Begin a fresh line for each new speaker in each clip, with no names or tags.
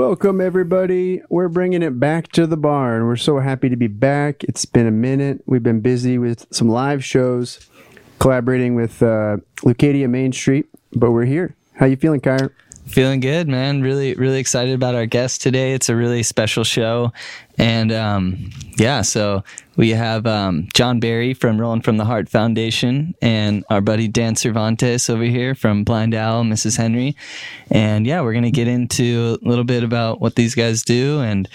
Welcome, everybody. We're bringing it back to the barn. We're so happy to be back. It's been a minute. We've been busy with some live shows, collaborating with uh, Leucadia Main Street, but we're here. How you feeling, Kyra?
Feeling good, man. Really, really excited about our guest today. It's a really special show. And um, yeah, so we have um, John Barry from Rolling from the Heart Foundation and our buddy Dan Cervantes over here from Blind Owl, Mrs. Henry. And yeah, we're going to get into a little bit about what these guys do. And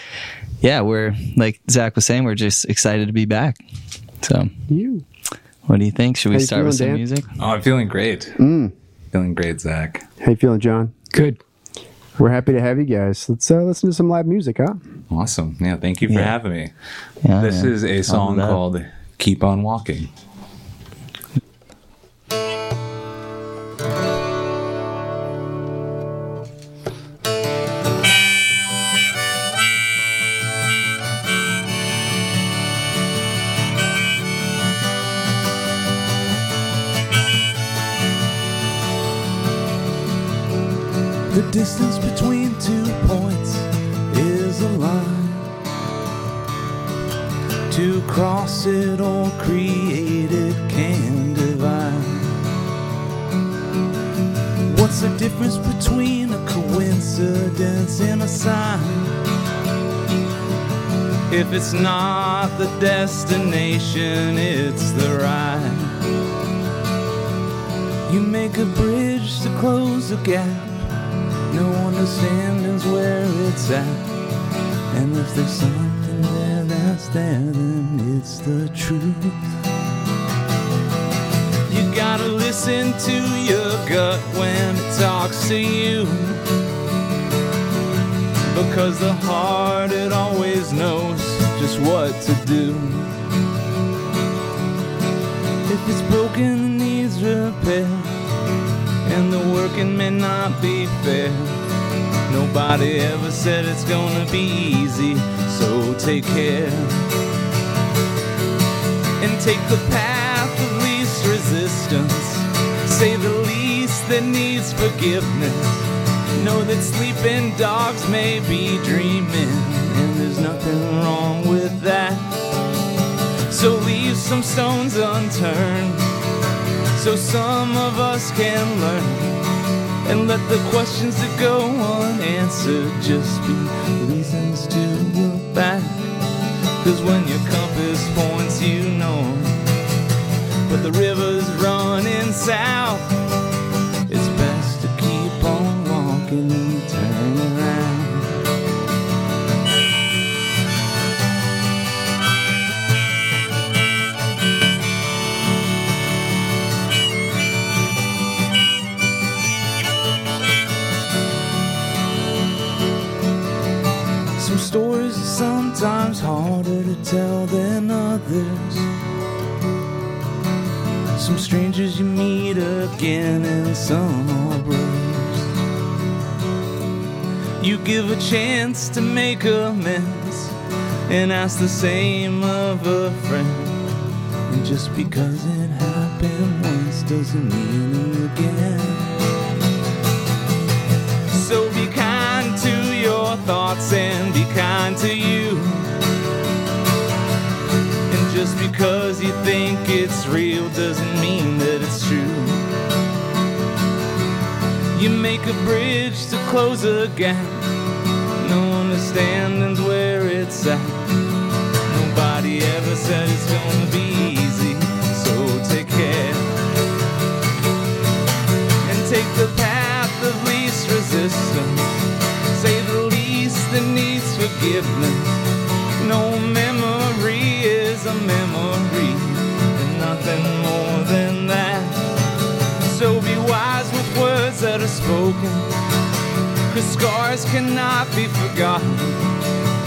yeah, we're, like Zach was saying, we're just excited to be back. So,
You.
what do you think? Should we
How you
start with some
Dan?
music?
Oh, I'm feeling great.
Mm.
Feeling great, Zach.
How you feeling, John?
Good.
We're happy to have you guys. Let's uh, listen to some live music, huh?
Awesome. Yeah, thank you for
Yeah.
having me.
Yeah,
This
man.
is a song called Keep On Walking.
Difference between a coincidence and a sign? If it's not the destination, it's the ride. You make a bridge to close a gap. No understanding's where it's at. And if there's something there that's there, then it's the truth. Gotta listen to your gut when it talks to you. Because the heart, it always knows just what to do. If it's broken, it needs repair. And the working may not be fair. Nobody ever said it's gonna be easy, so take care. And take the path that needs forgiveness. Know that sleeping dogs may be dreaming, and there's nothing wrong with that. So leave some stones unturned so some of us can learn and let the questions that go unanswered just be reasons to look back. Cause when your compass points, you know, but the river's running south, tell than others. Some strangers you meet again, and some are brothers. You give a chance to make amends and ask the same of a friend. And just because it happened once doesn't mean it again. So be kind to your thoughts and be kind to you. Just because you think it's real doesn't mean that it's true. You make a bridge to close a gap. No understanding's where it's at. Nobody ever said it's gonna be easy, so take care and take the path of least resistance. Say the least that needs forgiveness. No memory is a memory, and nothing more than that. So be wise with words that are spoken, cause scars cannot be forgotten.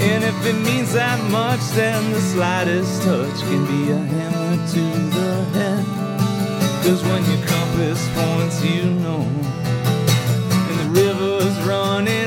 And if it means that much, then the slightest touch can be a hammer to the head. Cause when your compass points, you know. And the river's running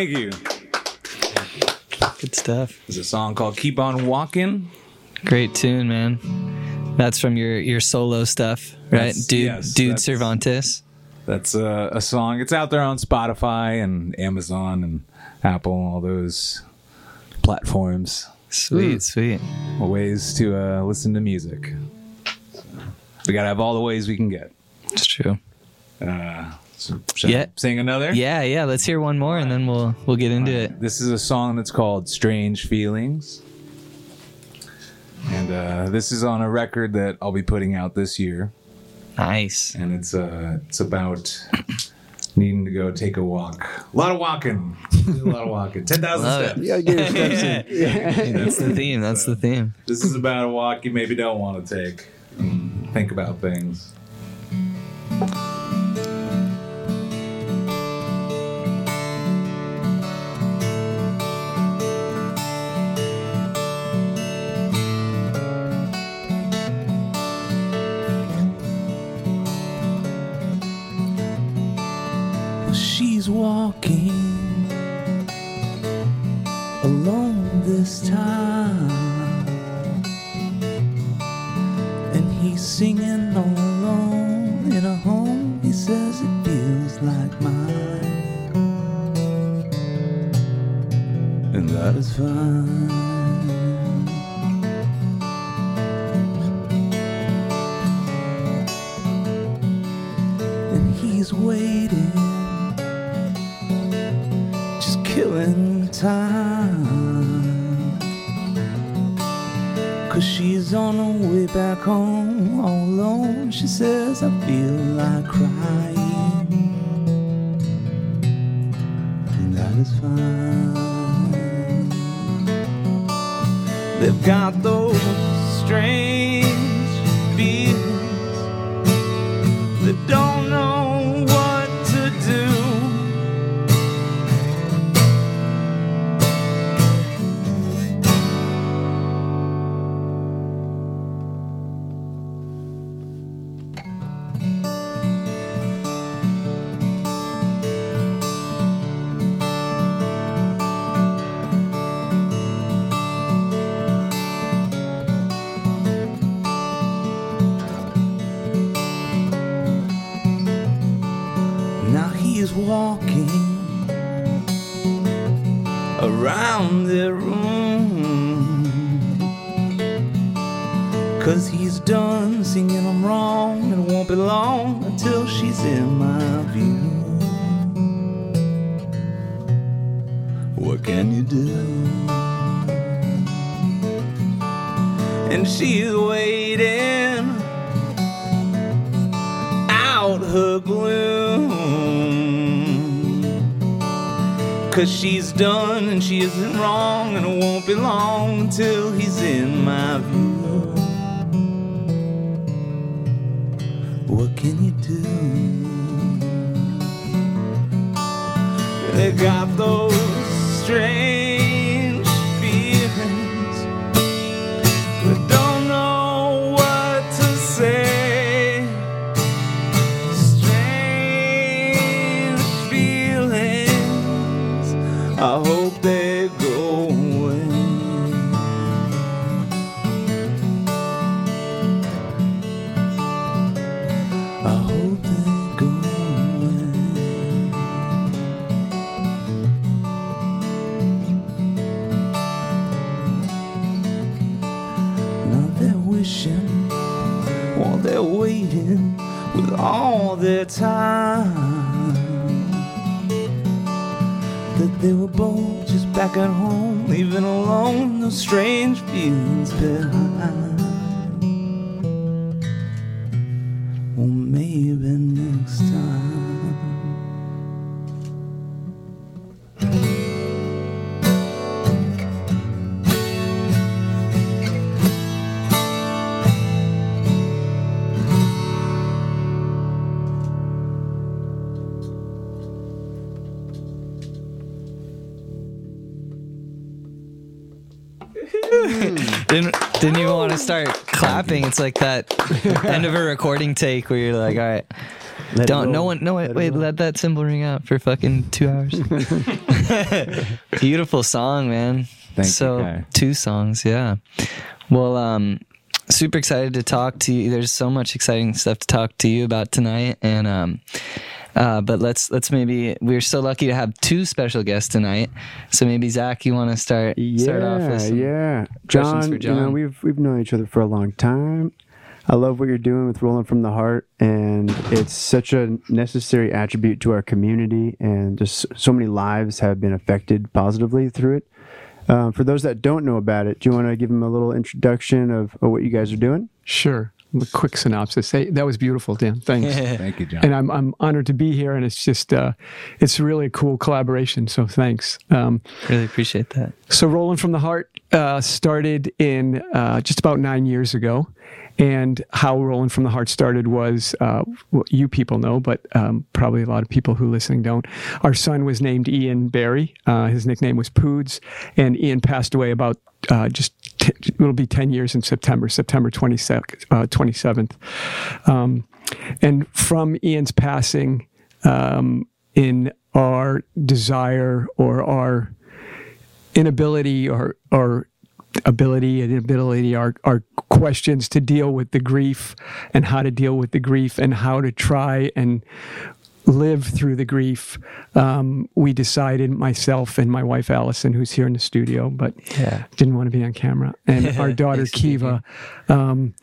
Thank you.
Good stuff.
There's a song called Keep On Walking.
Great tune, man. That's from your your solo stuff, right?
That's-
Dude,
yes,
Dude
that's-
Cervantes.
That's a, a song. It's out there on Spotify and Amazon and Apple, and all those platforms.
Sweet, sweet.
Ways to uh, listen to music. We gotta have all the ways we can get.
It's true.
Uh, so
Yeah.
sing another.
Yeah, yeah. Let's hear one more, and then we'll we'll get into it.
This is a song that's called Strange Feelings. And uh, this is on a record that I'll be putting out this year.
Nice.
And it's uh, it's about needing to go take a walk. A lot of walking. a lot of walking. 10,000 steps.
You gotta get your steps in.
That's the theme. That's the theme.
This is about a walk you maybe don't want to take. and Think about things.
Walking alone this time, and he's singing all alone in a home. He says it feels like mine, and that is fine. Time. Cause she's on her way back home all alone. She says, I feel like crying, and that is fine. They've got those strange feelings that don't know That they were both just back at home, leaving alone those strange feelings behind.
Clapping. It's like that end of a recording take where you're like, all right.
Let
Don't no one no wait,
Let
wait let that cymbal ring out for fucking two hours. Beautiful song, man.
Thank you,
so
Kai.
two songs, yeah. Well, um, super excited to talk to you. There's so much exciting stuff to talk to you about tonight, and um, uh, but let's let's maybe we're so lucky to have two special guests tonight. So maybe Zach, you want to start start off with some
yeah.
questions
John,
for
you know, we've we've known each other for a long time. I love what you're doing with Rolling from the Heart, and it's such a necessary attribute to our community, and just so many lives have been affected positively through it. Um, for those that don't know about it, do you want to give them a little introduction of, of what you guys are doing?
Sure. A quick synopsis. Hey, that was beautiful, Dan. Thanks.
Thank you, John.
and I'm I'm honored to be here, and it's just uh, it's really a cool collaboration. So thanks. Um,
Really appreciate that.
so rolling from the heart uh, started in uh, just about nine years ago, and how rolling from the heart started was uh, you people know, but um, probably a lot of people who listening don't. Our son was named Ian Barry. Uh, his nickname was Poods, and Ian passed away about uh, just t- it'll be ten years in September, September twenty twenty seventh, um, and from Ian's passing. Um, in our desire or our inability or or ability and inability are are questions to deal with the grief and how to deal with the grief and how to try and live through the grief um, we decided myself and my wife allison who's here in the studio but
Yeah.
didn't want to be on camera and our daughter
Thanks for being
kiva um,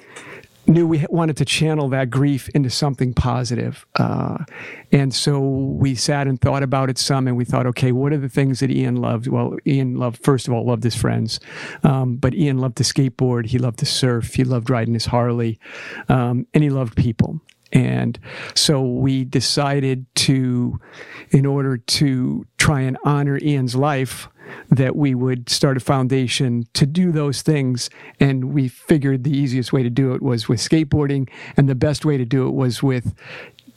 knew we wanted to channel that grief into something positive. Uh, and so we sat and thought about it some, and we thought, okay, what are the things that Ian loved? Well, Ian loved, first of all, loved his friends, um, but Ian loved to skateboard, he loved to surf, he loved riding his Harley, um, and he loved people. And so we decided to, in order to try and honor Ian's life, that we would start a foundation to do those things. And we figured the easiest way to do it was with skateboarding, and the best way to do it was with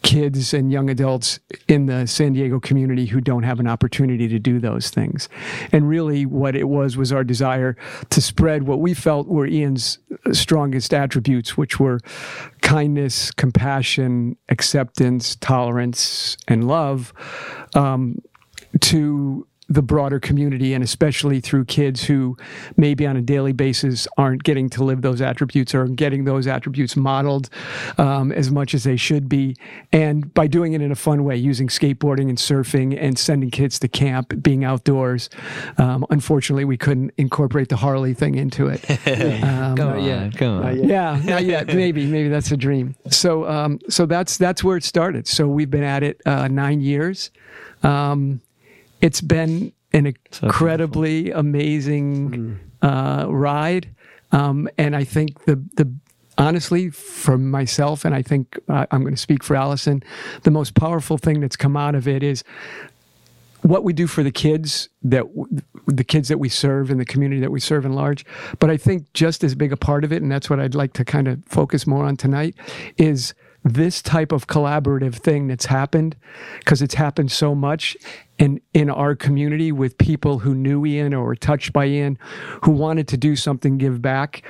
kids and young adults in the San Diego community who don't have an opportunity to do those things. And really, what it was was our desire to spread what we felt were Ian's strongest attributes, which were kindness, compassion, acceptance, tolerance, and love. Um, to the broader community and especially through kids who maybe on a daily basis aren't getting to live those attributes or getting those attributes modeled um, as much as they should be and by doing it in a fun way using skateboarding and surfing and sending kids to camp being outdoors um, unfortunately we couldn't incorporate the harley thing into it um,
Come on, come on.
yeah, not yet. Maybe, maybe that's a dream. So, um, so that's that's where it started. So we've been at it uh, nine years. Um, it's been an incredibly amazing uh, ride, um, and I think the the honestly, for myself, and I think uh, I'm going to speak for Allison, the most powerful thing that's come out of it is what we do for the kids that the kids that we serve in the community that we serve in large. But i think just as big a part of it and that's what i'd like to kind of focus more on tonight is this type of collaborative thing that's happened because it's happened so much in in our community with people who knew Ian or were touched by Ian who wanted to do something give back.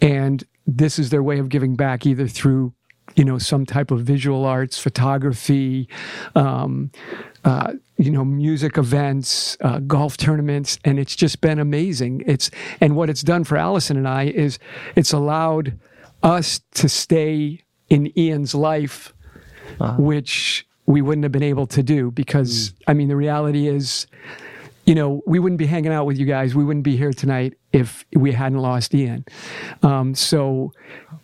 And this is their way of giving back either through you know some type of visual arts photography um, uh, you know music events uh, golf tournaments. And it's just been amazing. It's and what it's done for allison and i is it's allowed us to stay in ian's life which we wouldn't have been able to do because i mean the reality is you know, we wouldn't be hanging out with you guys. We wouldn't be here tonight if we hadn't lost Ian. Um, so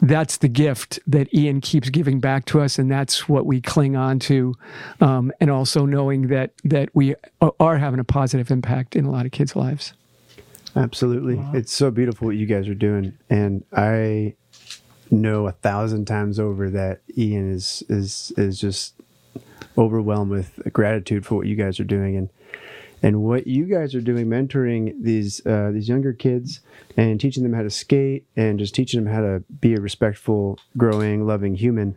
that's the gift that Ian keeps giving back to us, and that's what we cling on to. Um, and also knowing that that we are having a positive impact in a lot of kids' lives.
Absolutely. It's so beautiful what you guys are doing. And I know a thousand times over that Ian is is is just overwhelmed with gratitude for what you guys are doing and and what you guys are doing mentoring these uh, these younger kids and teaching them how to skate and just teaching them how to be a respectful growing loving human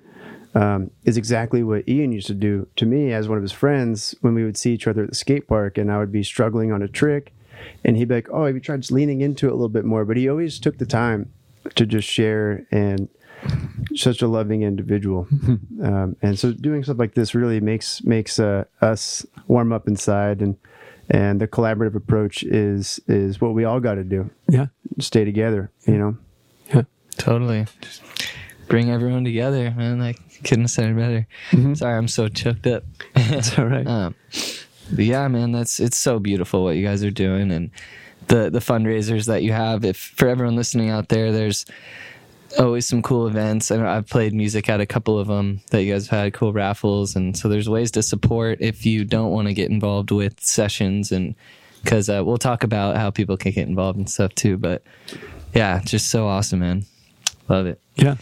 um, is exactly what Ian used to do to me as one of his friends when we would see each other at the skate park and I would be struggling on a trick and he'd be like, "Oh, have you tried just leaning into it a little bit more?" But he always took the time to just share and such a loving individual. um, and so doing stuff like this really makes makes uh, us warm up inside and and the collaborative approach is is what we all got to do.
Yeah.
Stay together, you know.
Yeah, totally. Just bring everyone together, man. I couldn't have said it better. Sorry, I'm so choked up.
It's all right.
Um, but yeah, man, that's it's so beautiful what you guys are doing and the the fundraisers that you have. If for everyone listening out there, there's always some cool events. I I've played music at a couple of them that you guys have had cool raffles, and so there's ways to support if you don't want to get involved with sessions and because uh, we'll talk about how people can get involved and stuff too. But yeah, just so awesome, man. Love it.
Yeah.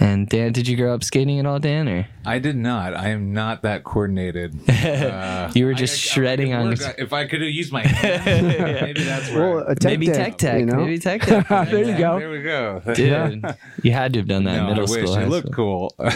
And Dan, did you grow up skating at all, Dan, or
I did not. I am not that coordinated. Uh,
you were just
I- I-
shredding
I
on
could
your?
work- If I could have used my hand, maybe that's right.
Well, a tech
Maybe tech tech,
you know?
maybe tech tech.
there you go.
There we go.
Dude, you had to have done that in
No, I
middle
wish
school.
it looked
school.
cool.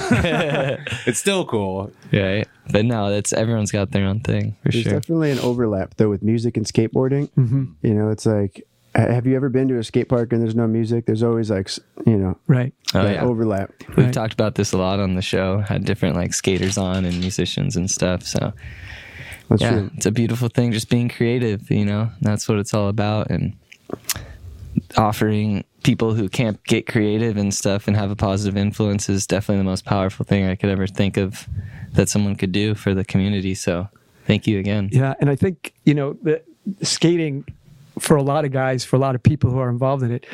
it's still cool.
right? But no, that's everyone's got their own thing for
There's
sure.
definitely an overlap though with music and skateboarding.
Mm-hmm.
You know, it's like, ha- Uh, have you ever been to a skate park and there's no music? There's always like, you know,
Right.
Oh yeah,
overlap.
we've
Right.
talked about this a lot on the show. Had different like skaters on and musicians and stuff. So
That's
yeah,
true.
it's a beautiful thing. Just being creative, you know. That's what it's all about, and offering people who can't get creative and stuff and have a positive influence is definitely the most powerful thing I could ever think of that someone could do for the community. So thank you again.
Yeah, and I think you know the skating for a lot of guys, for a lot of people who are involved in it,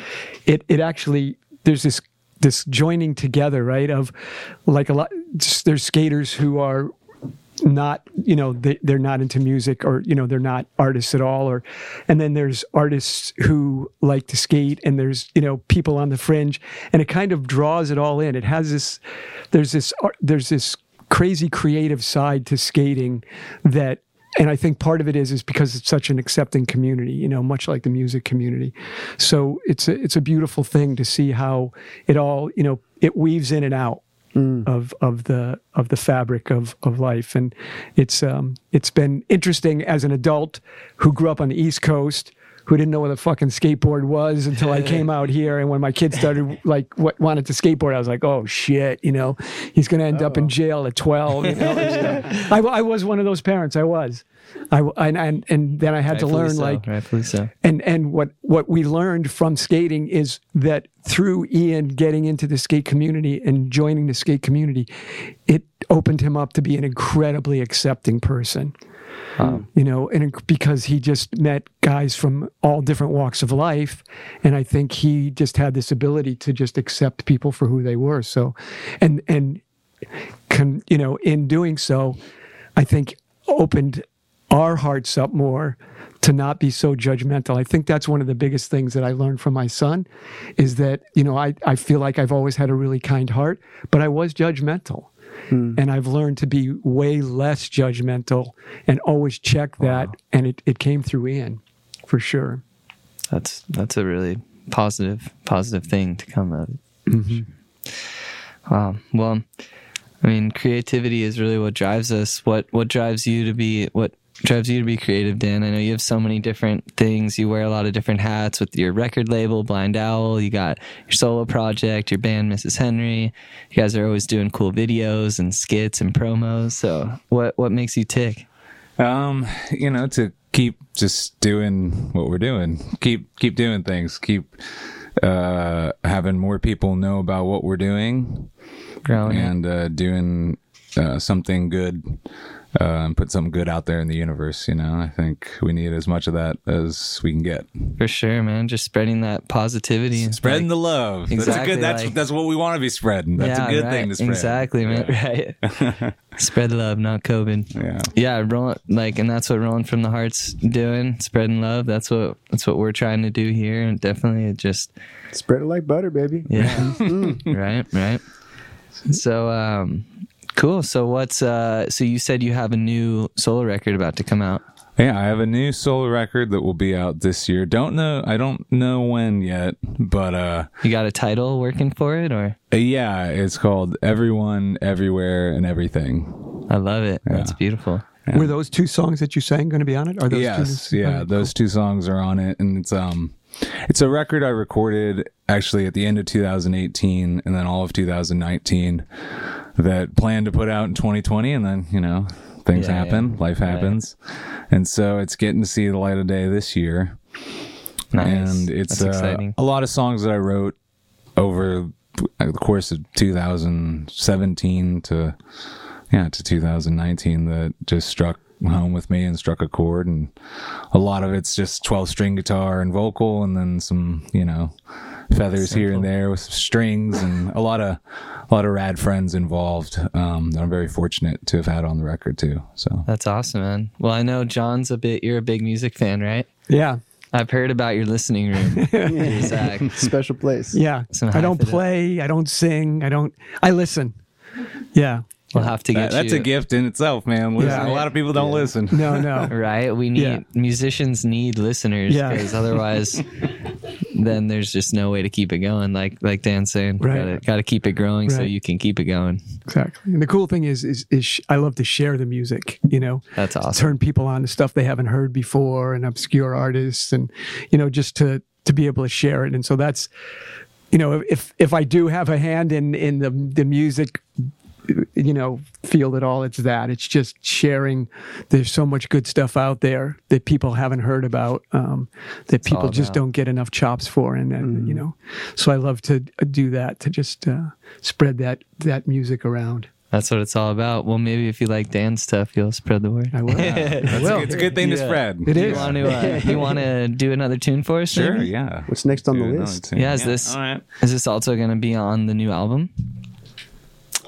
it it actually there's this this joining together, right? Of like a lot, there's skaters who are not you know they, they're not into music or you know they're not artists at all or and then there's artists who like to skate and there's you know people on the fringe and it kind of draws it all in it has this there's this there's this crazy creative side to skating that and I think part of it is is because it's such an accepting community, you know, much like the music community. So it's a it's a beautiful thing to see how it all, you know, it weaves in and out of of the of the fabric of of life, and it's um it's been interesting as an adult who grew up on the East Coast. Who didn't know what a fucking skateboard was until I came out here, and when my kid started like what wanted to skateboard, I was like, "Oh shit!" You know, he's going to end up in oh. jail at twelve. You know. I, I was one of those parents. I was, I and and, and then I had to learn
so,
like
rightfully so.
and and what what we learned from skating is that through Ian getting into the skate community and joining the skate community, it opened him up to be an incredibly accepting person. You know, and because he just met guys from all different walks of life, and I think he just had this ability to just accept people for who they were. So, and and con, you know, in doing so, I think opened our hearts up more to not be so judgmental. I think that's one of the biggest things that I learned from my son is that, you know, I, I feel like I've always had a really kind heart, but I was judgmental. Hmm. And I've learned to be way less judgmental and always check that. And it, it came through Ian for sure.
That's that's a really positive positive thing to come out of it. Wow. Well, I mean, creativity is really what drives us. What what drives you to be what drives you to be creative, Dan? I know you have so many different things. You wear a lot of different hats with your record label, Blind Owl. You got your solo project, your band, Mrs. Henry. You guys are always doing cool videos and skits and promos. So, what what makes you tick?
Um, you know, to keep just doing what we're doing. Keep keep doing things. Keep uh having more people know about what we're doing
Growing
and uh doing uh something good uh, and put something good out there in the universe, you know. I think we need as much of that as we can get.
For sure, man. Just spreading that positivity. and,
Spreading
like,
the love. that's a
Exactly,
good that's
like-
that's what we want to be spreading. That's
yeah,
a good
right.
thing to spread.
Exactly, man. Right. Spread love, not COVID.
Yeah.
Yeah, rolling like, and that's what rolling from the hearts doing, spreading love. That's what that's what we're trying to do here, and definitely it just
Spread it like butter, baby.
yeah, right, right. So, um, cool. So what's uh? So you said you have a new solo record about to come out.
Yeah, I have a new solo record that will be out this year. Don't know I don't know when yet, but uh
You got a title working for it, or
yeah, it's called Everyone, Everywhere and Everything.
I love it. That's
Yeah.
beautiful.
Were those two songs that you sang going to be on it? Are those
yes,
two?
yeah,
Oh,
those two songs are on it and it's um it's a record I recorded actually at the end of 2018 and then all of 2019 that planned to put out in 2020 and then you know things
Yeah,
happen
yeah.
life happens and so it's getting to see the light of day this year
Nice.
and it's
That's
uh,
exciting.
a lot of songs that I wrote over the course of 2017 to yeah to 2019 that just struck home with me and struck a chord and a lot of it's just 12 string guitar and vocal and then some you know feathers here and there with some strings and a lot of a lot of rad friends involved um, that I'm very fortunate to have had on the record too so
That's awesome, man. Well, I know John's a bit. You're a big music fan, right?
Yeah.
I've heard about your listening room. Dear Zach.
Special place.
Yeah. I don't
hype it up.
play. I don't sing. I don't. I listen. Yeah.
We'll have to get
That- that's
you.
a gift in itself man Listen,
Yeah.
a lot of people don't listen
No. No.
Right? We need
Yeah.
musicians need listeners
Yeah.
because otherwise, then there's just no way to keep it going. Like like Dan's saying,
Right.
gotta gotta keep it growing so you can keep it going.
Exactly. And the cool thing is, is, is sh- I love to share the music. You know,
That's awesome.
turn people on to stuff they haven't heard before and obscure artists, and you know, just to to be able to share it. And so that's, you know, if if I do have a hand in in the the music you know field at all. It's that. It's just sharing. There's so much good stuff out there that people haven't heard about um, that people just don't get enough chops for and, and you know. So i love to do that to just uh, spread that that music around.
That's what it's all about. Well, maybe if you like Dan's stuff, you'll spread the word.
i will.
It's, a, it's a good thing to spread.
It
You want to uh, you want to do another tune for us?
sure
maybe?
yeah.
What's next on
Do
the list?
Yeah, is this
all right.
is this also going to be on the new album,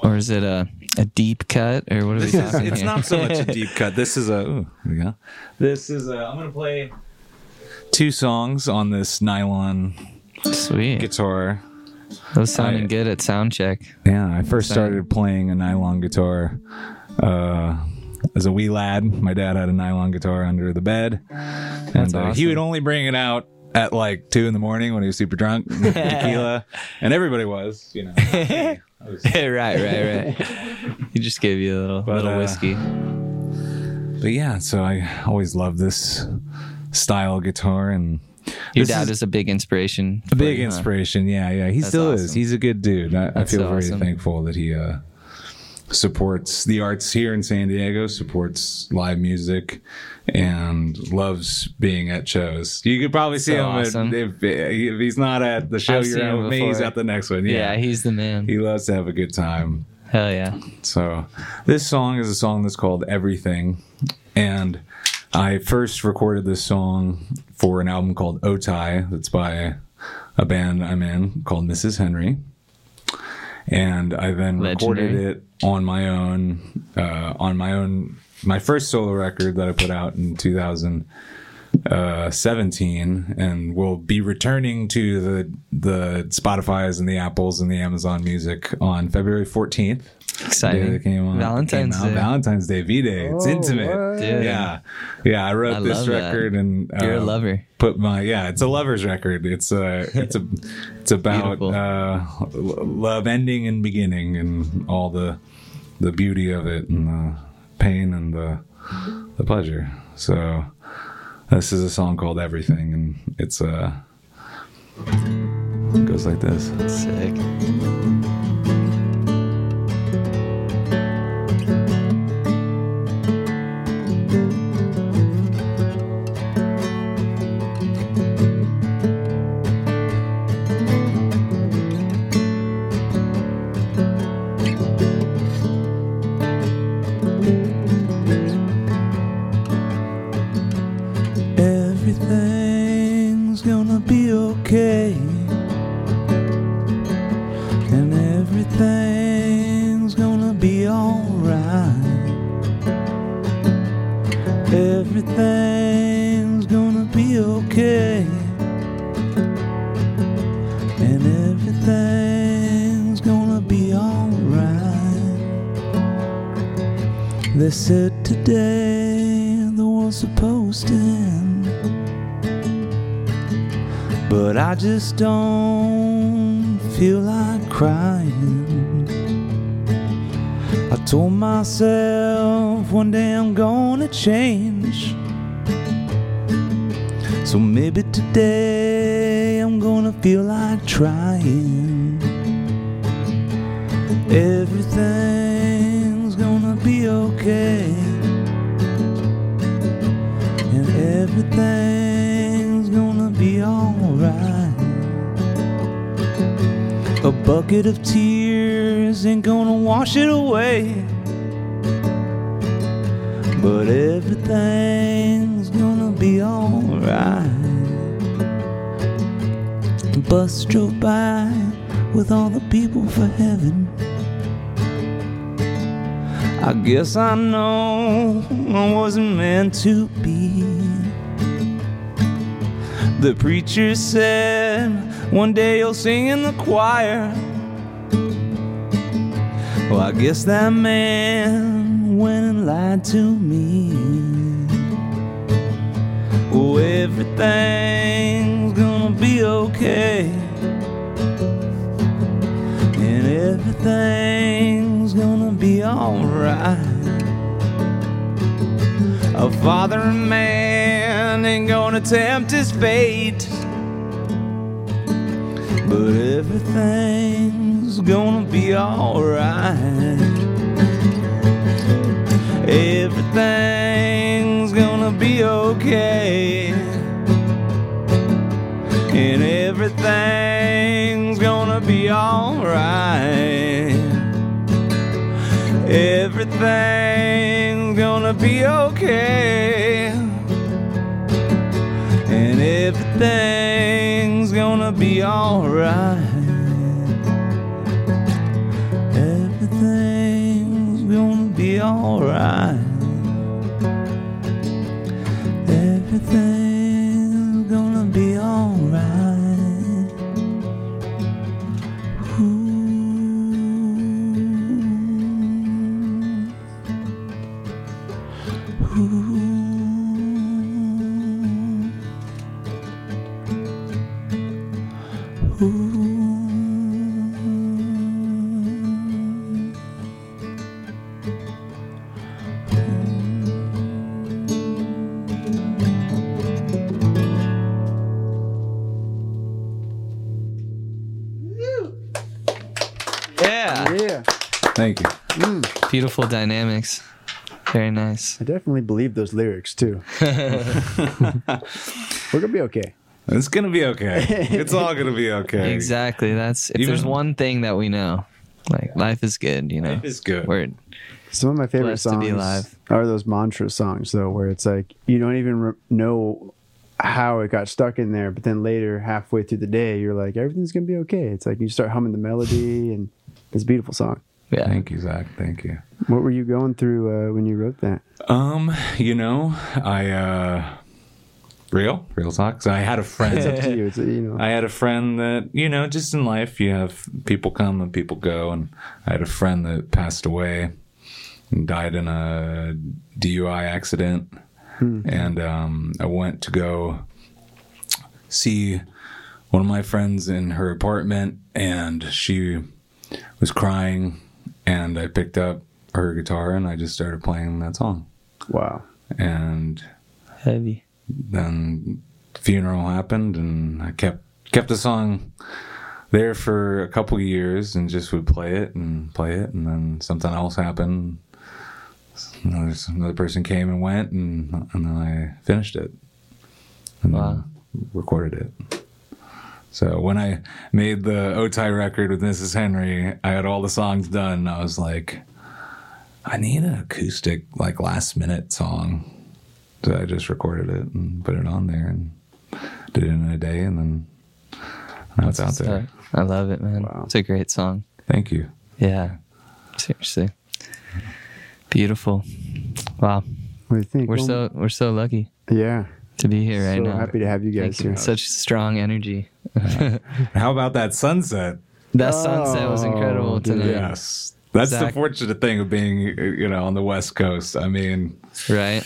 or is it a a deep cut, or what are we talking
it's
here?
not so much a deep cut. This is a. Ooh, we go. This is a. I'm gonna play two songs on this nylon
Sweet.
guitar.
Those sounding
I-
good at sound check.
Yeah, I first started playing a nylon guitar uh, as a wee lad. My dad had a nylon guitar under the bed, and uh, he would only bring it out at like two in the morning when he was super drunk, tequila, and everybody was, you know. Was-
right, right, right. He just gave you a little
But,
little
uh,
whiskey.
but yeah, so I always love this style guitar and.
Your dad
is-
is a big inspiration.
A big
you, huh?
inspiration. Yeah, yeah. He
That's
still is. He's a good dude. I, I feel
so
very
awesome.
thankful that he uh, supports the arts here in San Diego, supports live music, and loves being at shows. You could probably see
So
him
awesome.
if, if he's not at the show
I've
you're at with me. He's at the next one.
Yeah,
Yeah,
he's the man.
he loves to have a good time.
Hell yeah.
So this song is a song that's called Everything. And I first recorded this song for an album called Otai that's by a band I'm in called Mrs. Henry. And I then recorded it on my own, uh, on my own, my first solo record that I put out in 2017, and we'll be returning to the the Spotify's and the Apples and the Amazon Music on February 14th.
Exciting.
Day came on-
Valentine's
came out.
Day.
Valentine's Day, V Day. It's
Oh,
intimate.
Dude.
Yeah, yeah. I wrote
I
this
love that.
record, and
You're a
uh,
lover.
Put my yeah. It's a lover's record. It's a it's a it's about uh, love ending and beginning, and all the the beauty of it, and the pain and the the pleasure. So this is a song called Everything, and it's uh it goes like this.
Sick.
Guess I know I wasn't meant to be. The preacher said, One day you'll sing in the choir. Well, I guess that man went and lied to me. Oh, everything's gonna be okay. And everything's gonna be alright. A father man ain't gonna tempt his fate. But everything's gonna be alright. Everything's gonna be okay. And everything's gonna be alright. Everything's gonna be okay. And everything's gonna be alright. Everything's gonna be alright.
Beautiful dynamics. Very nice.
I definitely believe those lyrics too. We're gonna be okay.
It's gonna be okay. It's all gonna be okay.
Exactly. That's if
Even-
there's one thing that we know, like life is good, you know.
Life is good.
Word.
Some of my favorite
Blessed
songs are those mantra songs, though, where it's like you don't even re- know how it got stuck in there, but then later, halfway through the day, you're like, everything's gonna be okay. It's like you start humming the melody, and it's a beautiful song.
Yeah.
Thank you, Zach. Thank you.
What were you going through uh, when you wrote that?
Um, you know, I uh real, real talk. So I had a friend.
It's up to you. It's you know.
I had a friend that, you know, just in life, you have people come and people go. And I had a friend that passed away and died in a DUI accident. And um, I went to go see one of my friends in her apartment, and she was crying. And I picked up her guitar and I just started playing that song.
wow.
And
Heavy.
then funeral happened and I kept kept the song there for a couple of years and just would play it and play it and then something else happened another, another person came and went and and then I finished it and
Wow.
then recorded it so when I made the Otai record with Mrs. Henry I had all the songs done I was like I need an acoustic like last minute song so I just recorded it and put it on there and did it in a day and then now it's out there.
I love it, man.
Wow.
It's a great song.
Thank you.
Yeah. Seriously. Beautiful. Wow.
What do you think?
We're
Well,
so we're so lucky
yeah.
to be here right now.
so
now.
happy to have you guys
Thank you.
here.
Such strong energy.
Uh, how about that sunset?
That sunset was incredible
Oh, dude.
tonight.
Yes. That's the fortunate thing of being, you know, on the West Coast. I mean,
Right?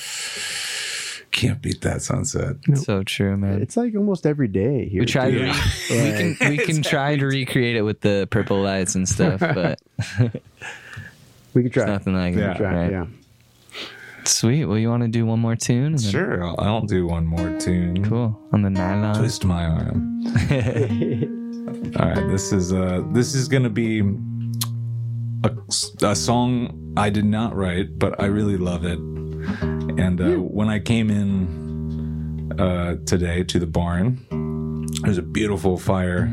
can't beat that sunset.
So true, man.
It's like almost every day here.
we try to
too.
re- we can we can try to recreate it with the purple lights and stuff, but
We could try.
it's nothing like
Yeah.
it.
Try,
right?
Yeah.
Sweet. Well, you want to do one more tune? and then-
Sure, I'll, I'll do one more tune.
Cool. On the nylon.
Twist my arm. All right, this is uh this is gonna be a, a song I did not write, but I really love it. And uh, when I came in uh, today to the barn, there's a beautiful fire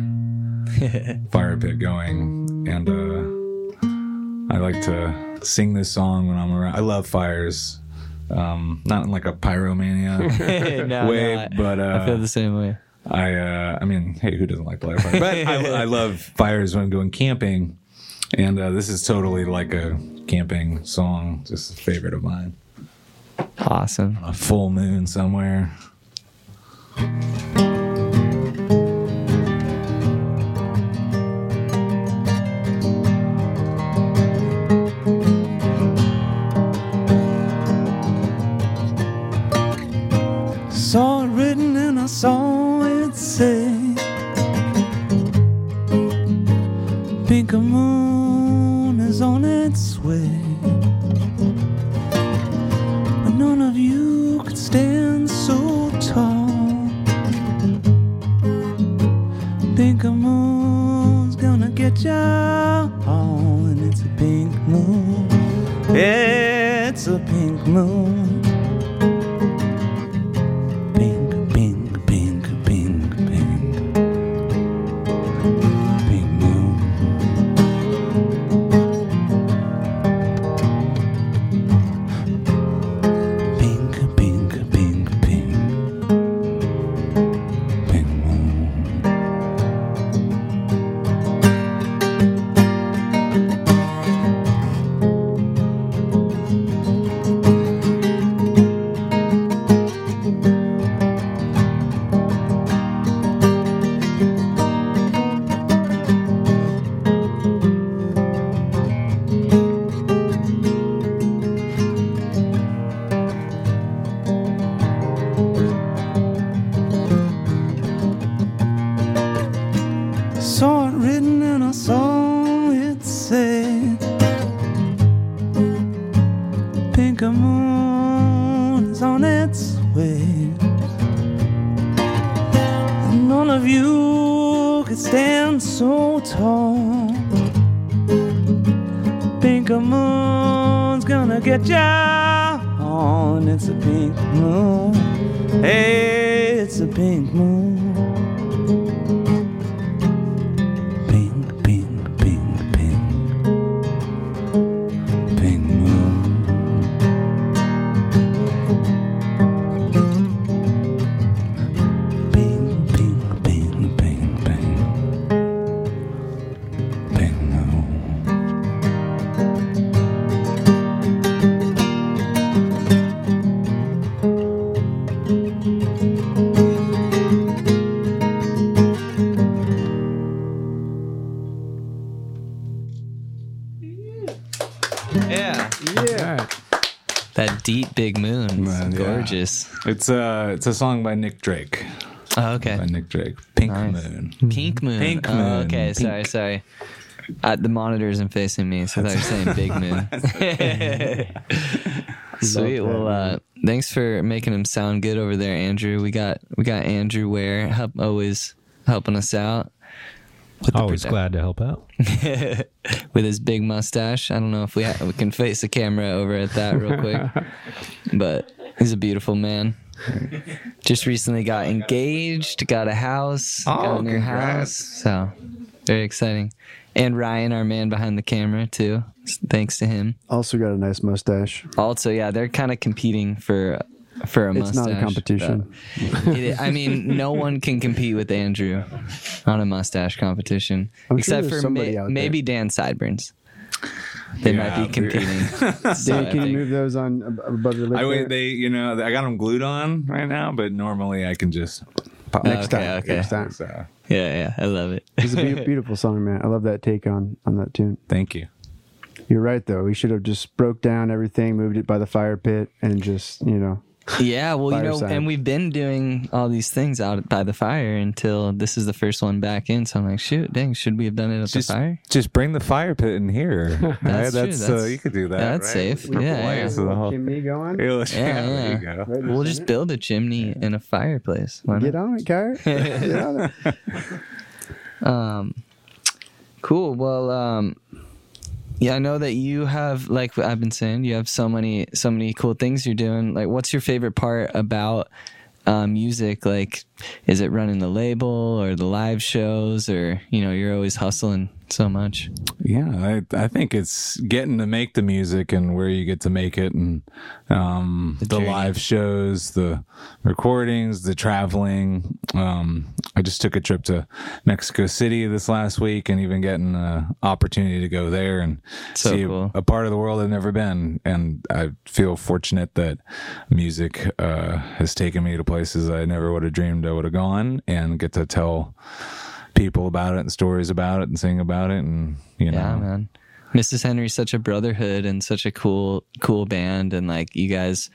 fire pit going, and uh, I like to sing this song when I'm around. I love fires, um, not in like a pyromania
no,
way,
no, I,
but uh,
I feel the same way.
I uh, I mean, hey, who doesn't like to light a fire? But I, I love fires when I'm going camping, and uh, this is totally like a camping song, just a favorite of mine.
Awesome.
A full moon somewhere.
I saw it say
Yeah.
Yeah.
That deep big moon.
Man, yeah.
gorgeous.
It's uh it's a song by Nick Drake.
Oh, okay.
By Nick Drake. Pink
Nice.
Moon.
Pink moon.
Pink
Oh,
moon.
okay,
Pink.
sorry, sorry. Uh, the monitor isn't facing me, so I thought you were saying big moon. Sweet. Well, uh, thanks for making him sound good over there, Andrew. We got we got Andrew Ware help, always helping us out with the
Always
produ-
glad to help out.
with his big mustache. I don't know if we ha- we can face the camera over at that real quick, but he's a beautiful man. Just recently got engaged, got a house, got
Oh,
a new
congrats.
house. So very exciting. And Ryan, our man behind the camera, too. Thanks to him.
Also got a nice mustache.
Also, yeah, they're kind of competing for for a
It's
mustache.
not a competition.
it- I mean, no one can compete with Andrew on a mustache competition,
I'm
except
there's
for
somebody
may-
out there.
maybe Dan Sideburns. They
Yeah,
might be competing. So
Dan,
I
can you move those on above your lip?
I
there?
wait, they you know I got them glued on right now, but normally I can just pop
next
Okay,
time.
okay.
Next time.
So,
yeah, yeah, I love it.
It's a be- beautiful song, man. I love that take on on that tune.
thank you.
You're right, though. We should have just broke down everything, moved it by the fire pit, and just you know
Yeah, well, you know,
Fireside.
and we've been doing all these things out by the fire until this is the first one back in. So I'm like, shoot, dang, should we have done it at
Just,
the fire?
just bring the fire pit in here. right?
That's true.
uh,
That's-
you could do that.
that's
right?
safe.
Put the
Yeah, yeah.
the whole-
Chimney going.
Yeah,
Yeah,
there you
yeah.
go.
Right
We'll just build a chimney and a fireplace. Why
Get
not?
on it, Kyrie. Get on it.
Um, cool. Well, um, yeah, I know that you have, like I've been saying, you have so many, so many cool things you're doing. Like, what's your favorite part about uh, music? Like, is it running the label or the live shows, or you know, you're always hustling so much.
Yeah, I, I think it's getting to make the music and where you get to make it, and um,
The
the, live shows, the recordings, the traveling. Um, I just took a trip to Mexico City this last week, and even getting an opportunity to go there and
So
see a-
cool.
a, part of the world I've never been. And I feel fortunate that music uh, has taken me to places I never would have dreamed I would have gone, and get to tell people about it and stories about it and sing about it and you know
Yeah, man. Mrs. Henry's such a brotherhood and such a cool, cool band, and like you guys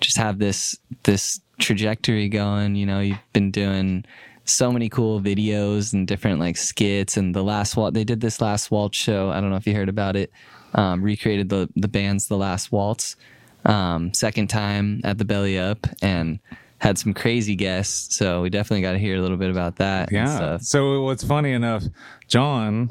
just have this this trajectory going. You know, you've been doing so many cool videos and different like skits. And the last waltz, they did this last waltz show. I don't know if you heard about it. Um, recreated the the band's The Last Waltz, um, second time at the Belly Up, and had some crazy guests. So we definitely got to hear a little bit about that.
Yeah. So what's funny enough, John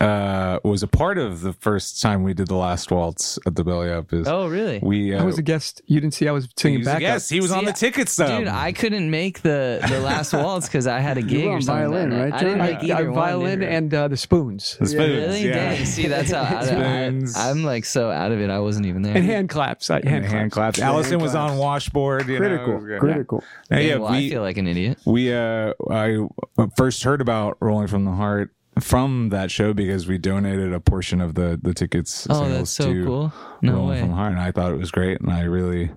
uh, was a part of the first time we did the last waltz at the Belly Up. Is
Oh, really?
we? Uh,
I was a guest. You didn't see I was singing
he
back.
Yes, He was on
See,
the ticket stub.
Dude, I couldn't make the the last waltz because I had a gig
were
or
on
something.
violin,
that
right,
I didn't
John?
make
I, I
either one,
violin
dude.
and uh, the spoons
The spoons,
really.
yeah.
Dang. See, that's how out of,
Spoons.
I, I'm like so out of it. I wasn't even there.
and hand claps. I,
And
hand,
the hand
claps.
claps. Allison was
claps.
on washboard. You Know,
Critical.
good.
Critical.
Yeah,
Dang,
yeah,
well,
we,
I feel like an idiot.
we uh I first heard about Rolling from the Heart from that show because we donated a portion of the the tickets
Oh, that's so
to
cool. No
Rolling
way.
from the Heart and I thought it was great and I really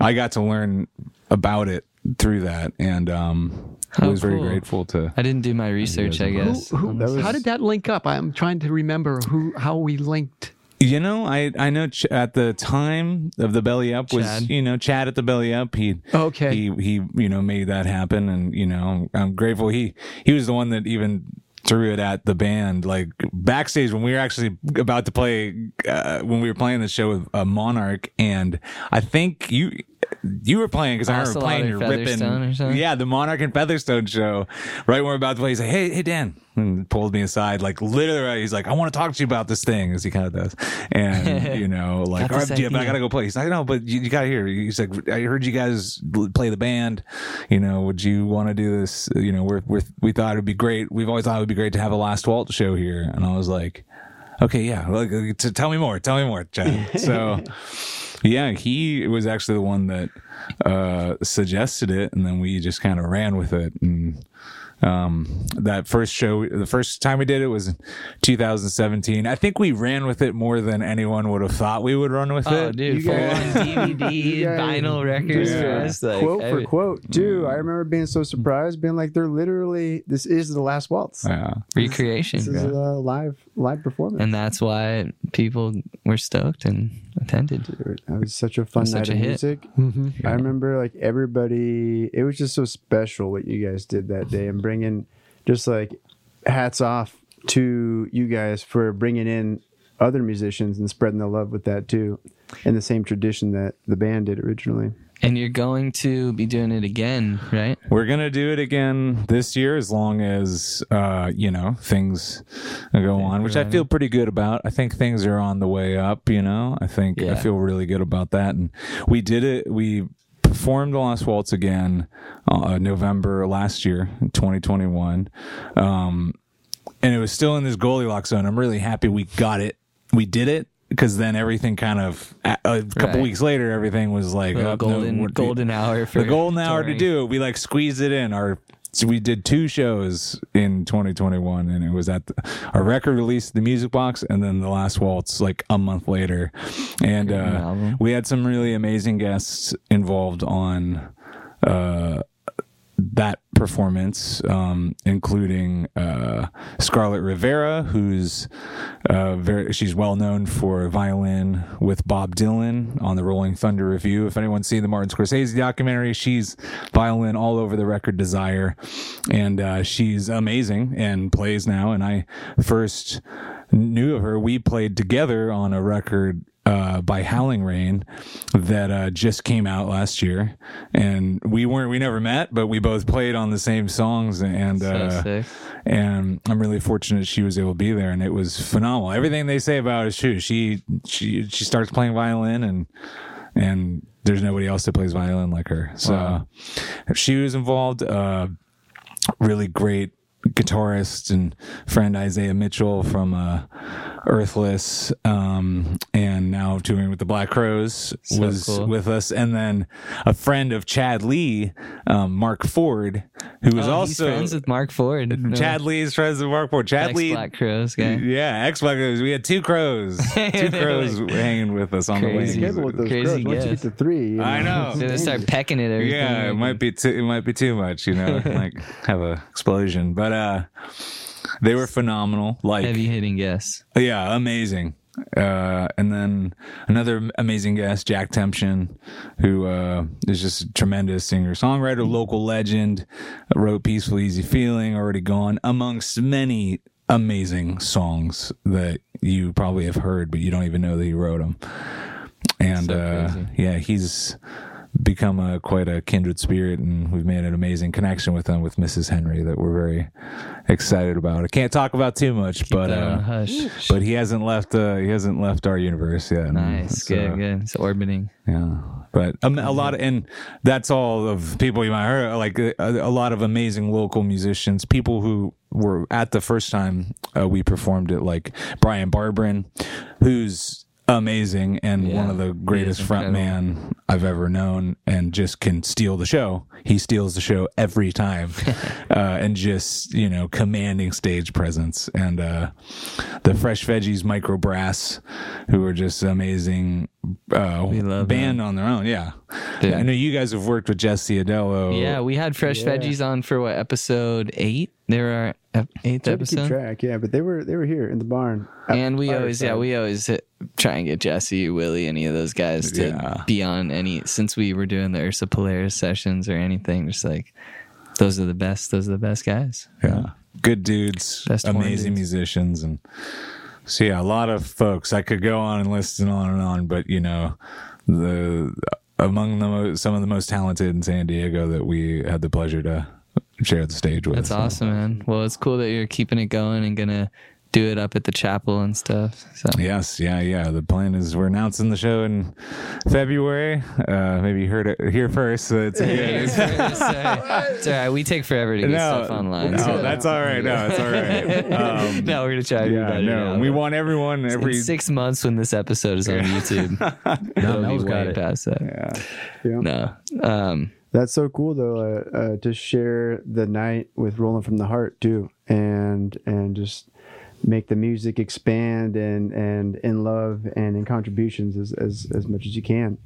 I got to learn about it through that and um I
How
was very grateful to
I didn't do my research. I guess.
Who, who,
That was-
how did that link up? I'm trying to remember who how we linked.
You know, I I know Ch- at the time of the belly up was
Chad.
you know Chad at the belly up. He
Okay.
he he you know made that happen, and you know I'm grateful. He he was the one that even threw it at the band like backstage when we were actually about to play uh, when we were playing the show with uh, Monarch, and I think you. You were playing because I remember playing your ripping,
something?
yeah, the Monarch and Featherstone show. Right when we we're about to play, he's like, "Hey, hey, Dan," and pulled me aside, like literally, he's like, "I want to talk to you about this thing," as he kind of does, and you know, like,
Got
"All right, yeah, but I gotta go play. He's like, "No, but you, you gotta hear." He's like, "I heard you guys play the band. You know, would you want to do this? You know, we're, we're we thought it'd be great. We've always thought it would be great to have a Last Waltz show here." And I was like, "Okay, yeah, like, tell me more. Tell me more, Chad." so. Yeah, he was actually the one that uh, suggested it, and then we just kind of ran with it. And um, that first show, the first time we did it was 2017. I think we ran with it more than anyone would have thought we would run with it.
Oh,
it.
dude,
You
full
guys-
on DVD,
you guys-
vinyl records
Yeah.
for us. Like,
quote for
every-
quote, too. I remember being so surprised, being like, "They're literally this is the last waltz.
Yeah.
recreation.
This is a live live performance."
and that's why people were stoked and attended.
Dude, That was such a fun night
such
of
a hit.
music.
hmm
I remember like everybody. It was just so special what you guys did that day and bringing, just like, hats off to you guys for bringing in other musicians and spreading the love with that too, in the same tradition that the band did originally.
And you're going to be doing it again, right?
We're gonna do it again this year, as long as uh, you know things go on, which I feel pretty good about. I think things are on the way up. You know, I think I feel really good about that. And we did it. We performed the Last Waltz again, uh, November last year, 2021. Um, and it was still in this Goldilocks zone. I'm really happy we got it. We did it because then everything kind of a, couple
Right.
weeks later, everything was like
Little
up, no,
golden golden hour for
the golden hour to do it. We like squeezed it in. Our so we did two shows in 2021, and it was at the, our record release, the Music Box, and then the Last Waltz, like a month later. And uh, we had some really amazing guests involved on uh, that performance, um, including uh, Scarlet Rivera, who's uh, very she's well known for violin with Bob Dylan on the Rolling Thunder Revue. If anyone's seen the Martin Scorsese documentary, she's violin all over the record Desire, and uh, she's amazing and plays now. And I first knew of her. We played together on a record uh, by Howlin Rain that uh, just came out last year, and we weren't we never met, but we both played on the same songs, and uh, and I'm really fortunate she was able to be there, and it was phenomenal. Everything they say about it is true. She she she starts playing violin, and and there's nobody else that plays violin like her. So
Wow.
she was involved. Uh, really great guitarist and friend Isaiah Mitchell from uh, Earthless, um, and now touring with the Black Crowes
So
was
cool.
with us, and then a friend of Chad Lee, um, Mark Ford, who was
Oh,
also
he's friends with Mark Ford. No.
Chad Lee's friends with Mark Ford. Chad Lee.
Black Crowes guy.
Yeah, X Black Crowes. We had two crows, two crows
like
hanging with us on the
crazy.
wings.
Careful with those
Crazy
crows. Once you get to three, you
I know.
They're start pecking at everything.
Yeah, it might be too, it might be too much, you know, like have a explosion. But uh they were phenomenal. Like
heavy hitting guess.
yeah, amazing. Uh, and then another amazing guest, Jack Tempchin, who uh, is just a tremendous singer songwriter, local legend, wrote "Peaceful Easy Feeling," already gone, amongst many amazing songs that you probably have heard, but you don't even know that he wrote them. And
So
uh, yeah, he's become a quite a kindred spirit, and we've made an amazing connection with them with Mrs. Henry that we're very excited about. I can't talk about too much, but uh,
hush.
but he hasn't left. Uh, he hasn't left our universe yet.
Nice, good, good. It's orbiting.
Yeah, but um, a lot of, and that's all of people you might hear. Like a, a lot of amazing local musicians, people who were at the first time uh, we performed it, like Brian Barberin, who's amazing and
Yeah,
one of the greatest front man I've ever known, and just can steal the show. He steals the show every time, uh, and just you know commanding stage presence. And uh, the Fresh Veggies Micro Brass, who are just amazing uh,
We love
band on their own. Yeah,
Dude.
I know you guys have worked with Jesse Adello.
Yeah, we had fresh
Yeah.
veggies on for what episode eight? There are ep- eighth
Tried to keep
episode,
track, yeah, but they were they were here in the barn,
and we always yeah we always hit, try and get Jesse, Willie, any of those guys to
Yeah.
be on any since we were doing the Ursa Polaris sessions or anything. Just like those are the best. Those are the best guys.
yeah, good dudes,
Best
amazing
dudes.
musicians, and so yeah, a lot of folks. I could go on and list and on and on, but you know, the among the some of the most talented in San Diego that we had the pleasure to share the stage with.
That's
So,
awesome, man. Well, it's cool that you're keeping it going and gonna do it up at the chapel and stuff. So
Yes, yeah, yeah. The plan is we're announcing the show in February. Uh, maybe you heard it here first. So it's,
It's, it's, all right. It's all right. We take forever to get stuff online.
No,
so-
that's all right. No, it's all right. Um,
no, we're gonna try to
yeah, no,
now.
we want everyone every
in six months when this episode is on YouTube. It'll be
Mel's got
way
it.
past that.
yeah.
Yeah.
No. Um,
That's so cool though uh, uh, to share the night with Rolling from the Heart too, and and just make the music expand and and in love and in contributions as as, as much as you can.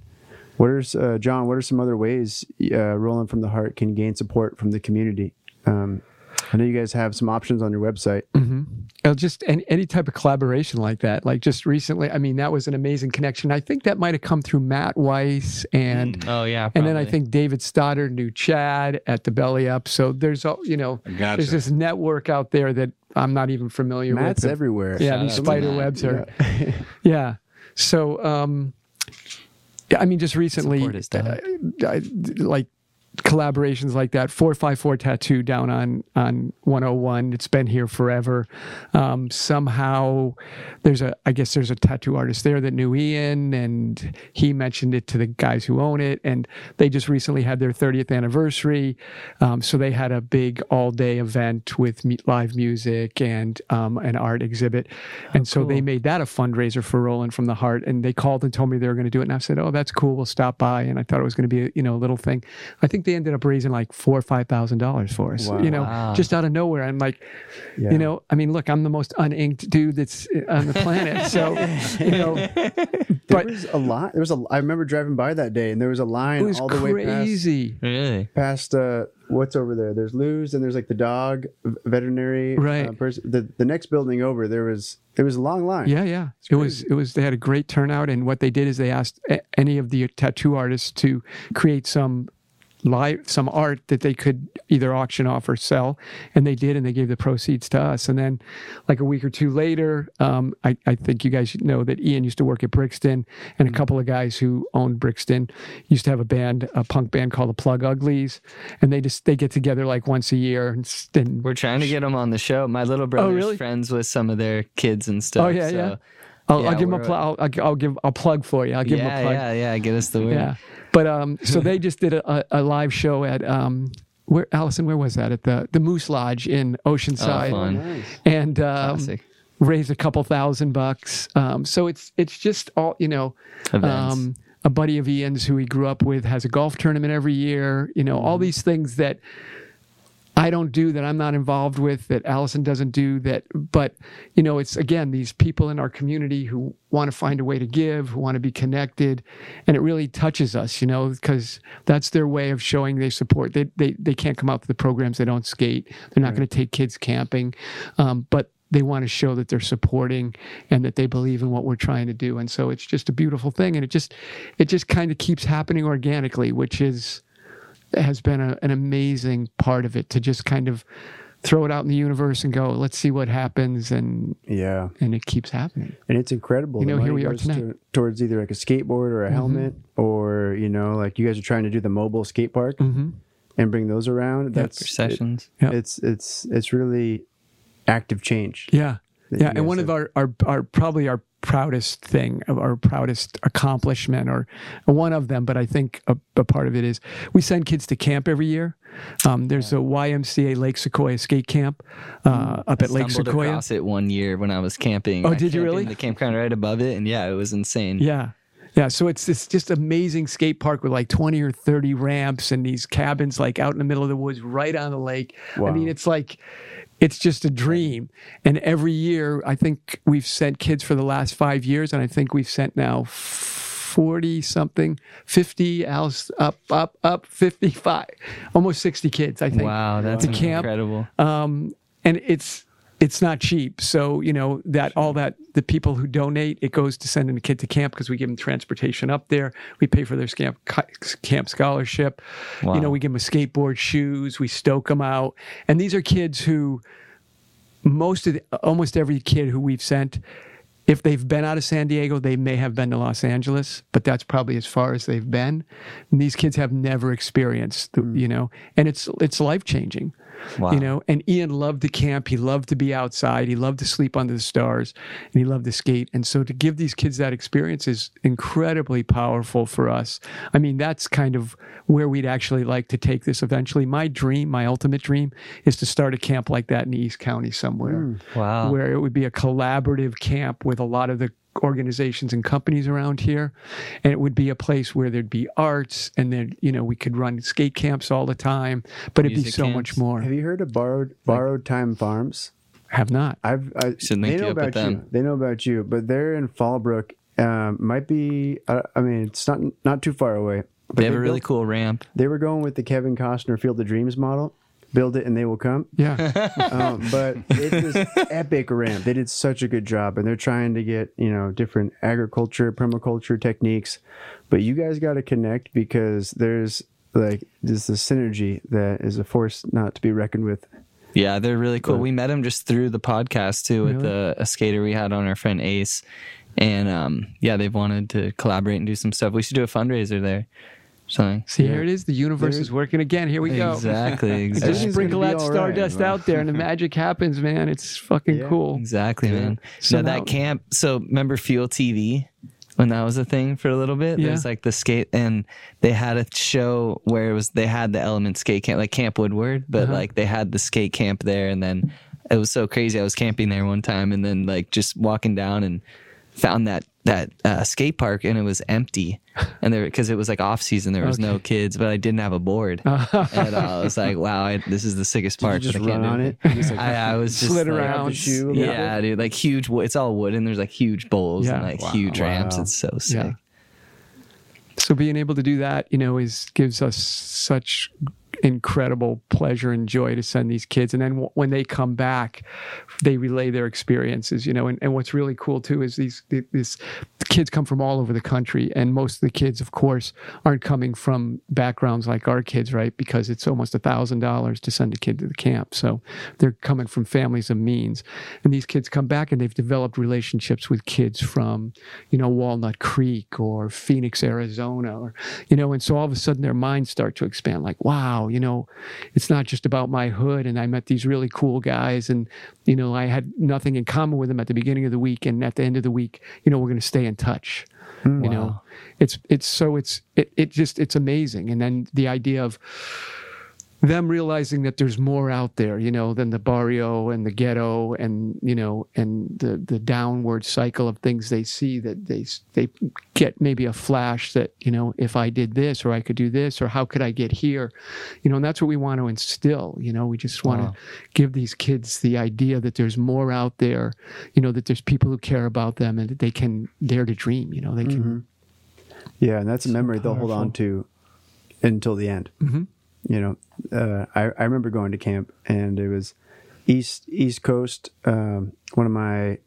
What are uh, John? What are some other ways uh, Rolling from the Heart can gain support from the community? Um, I know you guys have some options on your website.
Mm-hmm. Well, just any, any type of collaboration like that. Like just recently, I mean, that was an amazing connection. I think that might have come through Matt Weiss and.
oh yeah.
And then I think David Stoddard knew Chad at the Belly Up. So there's, all you know,
Gotcha.
there's this network out there that I'm not even familiar with
Matt's
with.
everywhere.
Yeah,
Shout
these spider webs are. Yeah. So, um, yeah, I mean, just recently, uh, I, like collaborations like that. Four five four tattoo down on on 101. It's been here forever. Um, somehow, there's a I guess there's a tattoo artist there that knew Ian, and he mentioned it to the guys who own it, and they just recently had their 30th anniversary. Um, so they had a big all day event with live music and um, an art exhibit, and so they made that a fundraiser for Rolling from the Heart. And they called and told me they were going to do it, and I said, "Oh, that's cool. We'll stop by." And I thought it was going to be a, you know a little thing. I think they ended up raising like four or five thousand dollars for us.
Wow.
You know,
Wow.
just out of nowhere. I'm like,
Yeah.
you know, I mean, look, I'm the most uninked dude that's on the planet. So, you know,
there
but
was a lot. There was a. I remember driving by that day, and there was a
it
line
was
all the way past
crazy.
Really?
past uh, what's over there. There's Lou's, and there's like the dog veterinary
Right.
Uh, person. The the next building over, there was there was a long line.
Yeah, yeah. It was it was they had a great turnout and what they did is they asked a- any of the tattoo artists to create some live some art that they could either auction off or sell and they did and they gave the proceeds to us and then like a week or two later um, I, I think you guys know that ian used to work at brixton and a couple of guys who owned brixton used to have a band a punk band called the plug uglies and they just they get together like once a year and, and
We're trying to get them on the show. My little brother's
really?
friends with some of their kids and stuff.
Oh, yeah,
so,
yeah. I'll,
Yeah,
I'll give them a plug I'll, I'll, give I'll plug for you I'll give them a
yeah,
plug
yeah, yeah. Get us the word.
Yeah. But um, so they just did a, a live show at um, where Allison, where was that? At the the Moose Lodge in Oceanside,
Oh, fun.
Nice.
and um,
Classic.
raised a couple thousand bucks. Um, so it's it's just all you know.
Events.
Um, a buddy of Ian's who he grew up with has a golf tournament every year. You know, all these things that I don't do that I'm not involved with that Allison doesn't do that but you know it's again these people in our community who want to find a way to give who want to be connected and it really touches us you know because that's their way of showing they support they they, they can't come out to the programs they don't skate they're not going to take kids camping um, but they want to show that they're supporting and that they believe in what we're trying to do and so it's just a beautiful thing and it just it just kind of keeps happening organically which is has been a, an amazing part of it to just kind of throw it out in the universe and go, let's see what happens, and
Yeah,
and it keeps happening.
and it's incredible.
You know, here we are tonight. Mm-hmm.
to- towards either like a skateboard or a helmet, or you know, like you guys are trying to do the mobile skate park
Mm-hmm.
and bring those around. That's
For sessions.
Yeah.
It's it's it's really active change.
Yeah,
that
yeah, and one of our, our our probably our proudest thing of our proudest accomplishment or one of them but i think a, a part of it is we send kids to camp every year um, there's a ymca lake sequoia skate camp uh, up at
I
lake
stumbled
sequoia
across it one year when I was camping.
Oh,
I
did you really?
In the campground right above it, and yeah, it was insane.
Yeah. Yeah, so it's it's just amazing skate park with like 20 or 30 ramps and these cabins like out in the middle of the woods right on the lake. I mean, it's like it's just a dream. And every year, I think we've sent kids for the last 5 years and I think we've sent now 40 something, 50 else up up up 55. Almost 60 kids, I think
Wow, that's
to camp.
incredible.
um, and it's it's not cheap. So you know that all that the people who donate, it goes to sending a kid to camp because we give them transportation up there. We pay for their camp camp scholarship. You know, we give them a skateboard, shoes. We stoke them out, and these are kids who most of the, almost every kid who we've sent. If they've been out of San Diego, they may have been to Los Angeles, but that's probably as far as they've been. And these kids have never experienced, the, hmm. you know, and it's it's life changing
Wow.
you know and ian loved to camp. He loved to be outside. He loved to sleep under the stars and he loved to skate. And so to give these kids that experience is incredibly powerful for us. I mean that's kind of where we'd actually like to take this eventually. My dream my ultimate dream is to start a camp like that in east county somewhere hmm.
Wow.
where it would be a collaborative camp with a lot of the organizations and companies around here and it would be a place where there'd be arts and then you know we could run skate camps all the time but it'd be
Music
so
camps.
much more
Have you heard of borrowed borrowed time farms?
have not
I've I,
Should
they know
you up with
about you.
them.
They know about you, but they're in Fallbrook. Um, might be. Uh, I mean, it's not not too far away. But
They have a really
built-
cool ramp.
They were going with the Kevin Costner Field of Dreams model. Build it and they will come.
yeah
Um, but it's this epic ramp. They did such a good job, and they're trying to get you know different agriculture, permaculture techniques. But you guys got to connect because there's like there's the synergy that is a force not to be reckoned with.
Yeah, they're really cool.
But-
we met them just through the podcast too with
Really?
the, a skater we had on our friend Ace. And um, yeah, they've wanted to collaborate and do some stuff. We should do a fundraiser there. Something.
See,
Yeah.
here it is. The universe
There-
is working again. Here we go.
Exactly,
Just
exactly.
Everything's
sprinkle that
be all right.
stardust out there, and the magic happens, man. It's fucking
Yeah.
cool.
Exactly, man.
So
no,
now-
that camp. So remember Fuel TV when that was a thing for a little bit?
Yeah.
There's like the skate, and they had a show where it was they had the Element Skate Camp, like Camp Woodward, but
Uh-huh.
like they had the skate camp there, and then it was so crazy. I was camping there one time, and then like just walking down and found that that uh, skate park and it was empty, and there because it was like off season, there was no kids, but I didn't have a board, and uh, I was like, wow, I, this is the sickest park.
just
but I
run on it? Just like-
I, I was just
Slid
like,
around.
the shoe.
Yeah, dude, like huge. It's all wood, and there's like huge bowls
Yeah.
and like
Wow.
huge ramps. It's so sick.
Yeah. So being able to do that, you know, is gives us such incredible pleasure and joy to send these kids. And then w- when they come back they relay their experiences you know and, and what's really cool too is these th- these kids come from all over the country and most of the kids of course aren't coming from backgrounds like our kids right? Because it's almost a thousand dollars to send a kid to the camp. So they're coming from families of means. And these kids come back and they've developed relationships with kids from you know walnut creek or phoenix arizona or you know and so all of a sudden their minds start to expand like wow you know it's not just about my hood and i met these really cool guys and you know i had nothing in common with them at the beginning of the week and at the end of the week you know we're going to stay in touch mm, you know? it's it's so it's it, it just it's amazing and then the idea of them realizing that there's more out there, you know, than the barrio and the ghetto and you know and the the downward cycle of things they see that they they get maybe a flash that you know if I did this or I could do this or how could I get here, you know, and that's what we want to instill. You know, we just want to give these kids the idea that there's more out there, you know, that there's people who care about them and that they can dare to dream. You know, they can.
Yeah, and that's a memory they'll hold on to until the end. Mm-hmm. You know, uh, I I remember going to camp and it was east East Coast. Um, one of my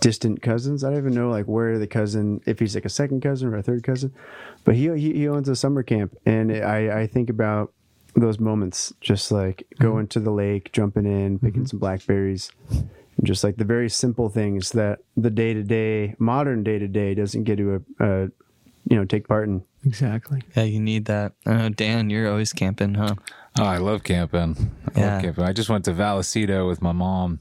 distant cousins. I don't even know like where the cousin, if he's like a second cousin or a third cousin, but he he, he owns a summer camp, and I I think about those moments, just like going to the lake, jumping in, picking some blackberries. and Just like the very simple things that the day to day, modern day to day, doesn't get to a, a, you know, take part in.
Exactly.
Yeah, you need that. Uh, Dan, you're always camping, huh?
Oh, I love camping. I
Yeah.
love camping. I just went to Vallecito with my mom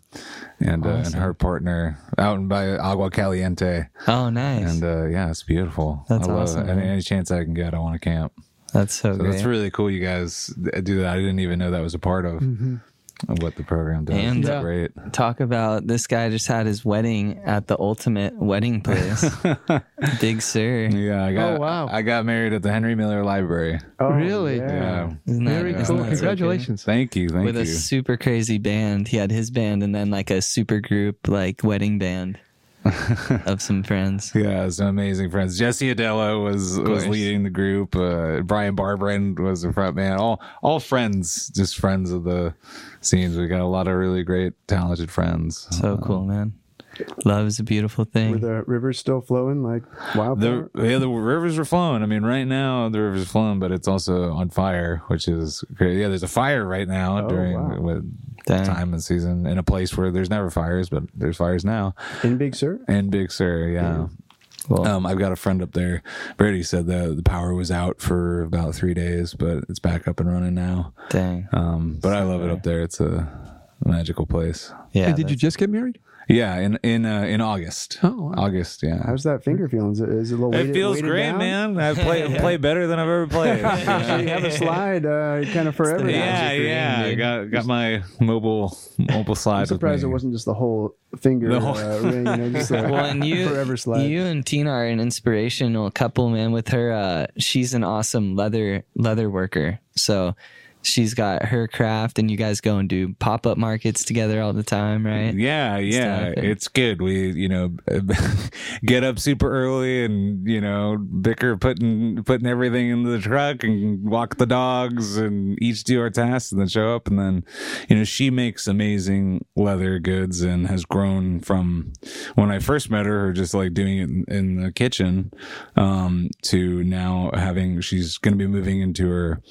and uh, and her partner out in by Agua Caliente,
Oh, nice.
and uh, yeah, it's beautiful.
That's
I love
awesome,
it. Any, any chance I can get, I want to camp.
that's so,
So
great.
that's really cool. You guys do that. I didn't even know that was a part of, of what the program does.
And-
Yeah.
great.
Talk about this guy just had his wedding at the ultimate wedding place, Big Sur.
Yeah, I got.
Oh, wow.
I got married at the Henry Miller Library.
Oh,
Really?
Yeah.
Isn't that- isn't
cool.
that so
Congratulations.
Thank you. Thank
With
you.
With a super crazy band. He had his band and then like a super group, like wedding band of some friends.
Yeah, some amazing friends. Jesse Adello was was leading the group. Uh, Brian Barbrand was the front man. All all friends, just friends of the scenes. We got a lot of really great, talented friends.
So cool, man. Love is a beautiful
Were
thing.
the rivers still flowing like wildfire?
The yeah, the rivers are flowing. I mean, right now the rivers are flowing, but it's also on fire, which is great. Yeah, there's a fire right now
Oh,
during
wow.
with
Dang.
time and season in a place where there's never fires, but there's fires now.
in Big Sur?
In Big Sur, yeah.
Well,
Um, I've got a friend up there. Brady said the the power was out for about three days, but it's back up and running now.
Dang.
Um, but I love it up there. It's a magical place.
Yeah.
and did you just get married?
Yeah, in in uh, in August.
Oh, wow.
August, yeah.
How's that finger feeling? Is it, is it a little
it
weighted,
feels
weighted
great,
down?
man. I play play better than I've ever played.
So you have a slide uh, kind of forever now.
yeah,
ring,
yeah. I got got my mobile mobile slide.
I'm surprised it wasn't just the whole finger
The whole-
uh, ring, you know, just a
well, and you,
forever slide.
you and Tina are an inspirational couple, man. With her, uh, she's an awesome leather leather worker. So she's got her craft, and you guys go and do pop up markets together all the time, right?
Yeah, yeah,
stuff,
it's good. We, you know, get up super early and you know bicker putting putting everything into the truck and walk the dogs and each do our tasks and then show up and then you know she makes amazing leather goods and has grown from when I first met her, her just like doing it in, in the kitchen, um, to now having she's going to be moving into her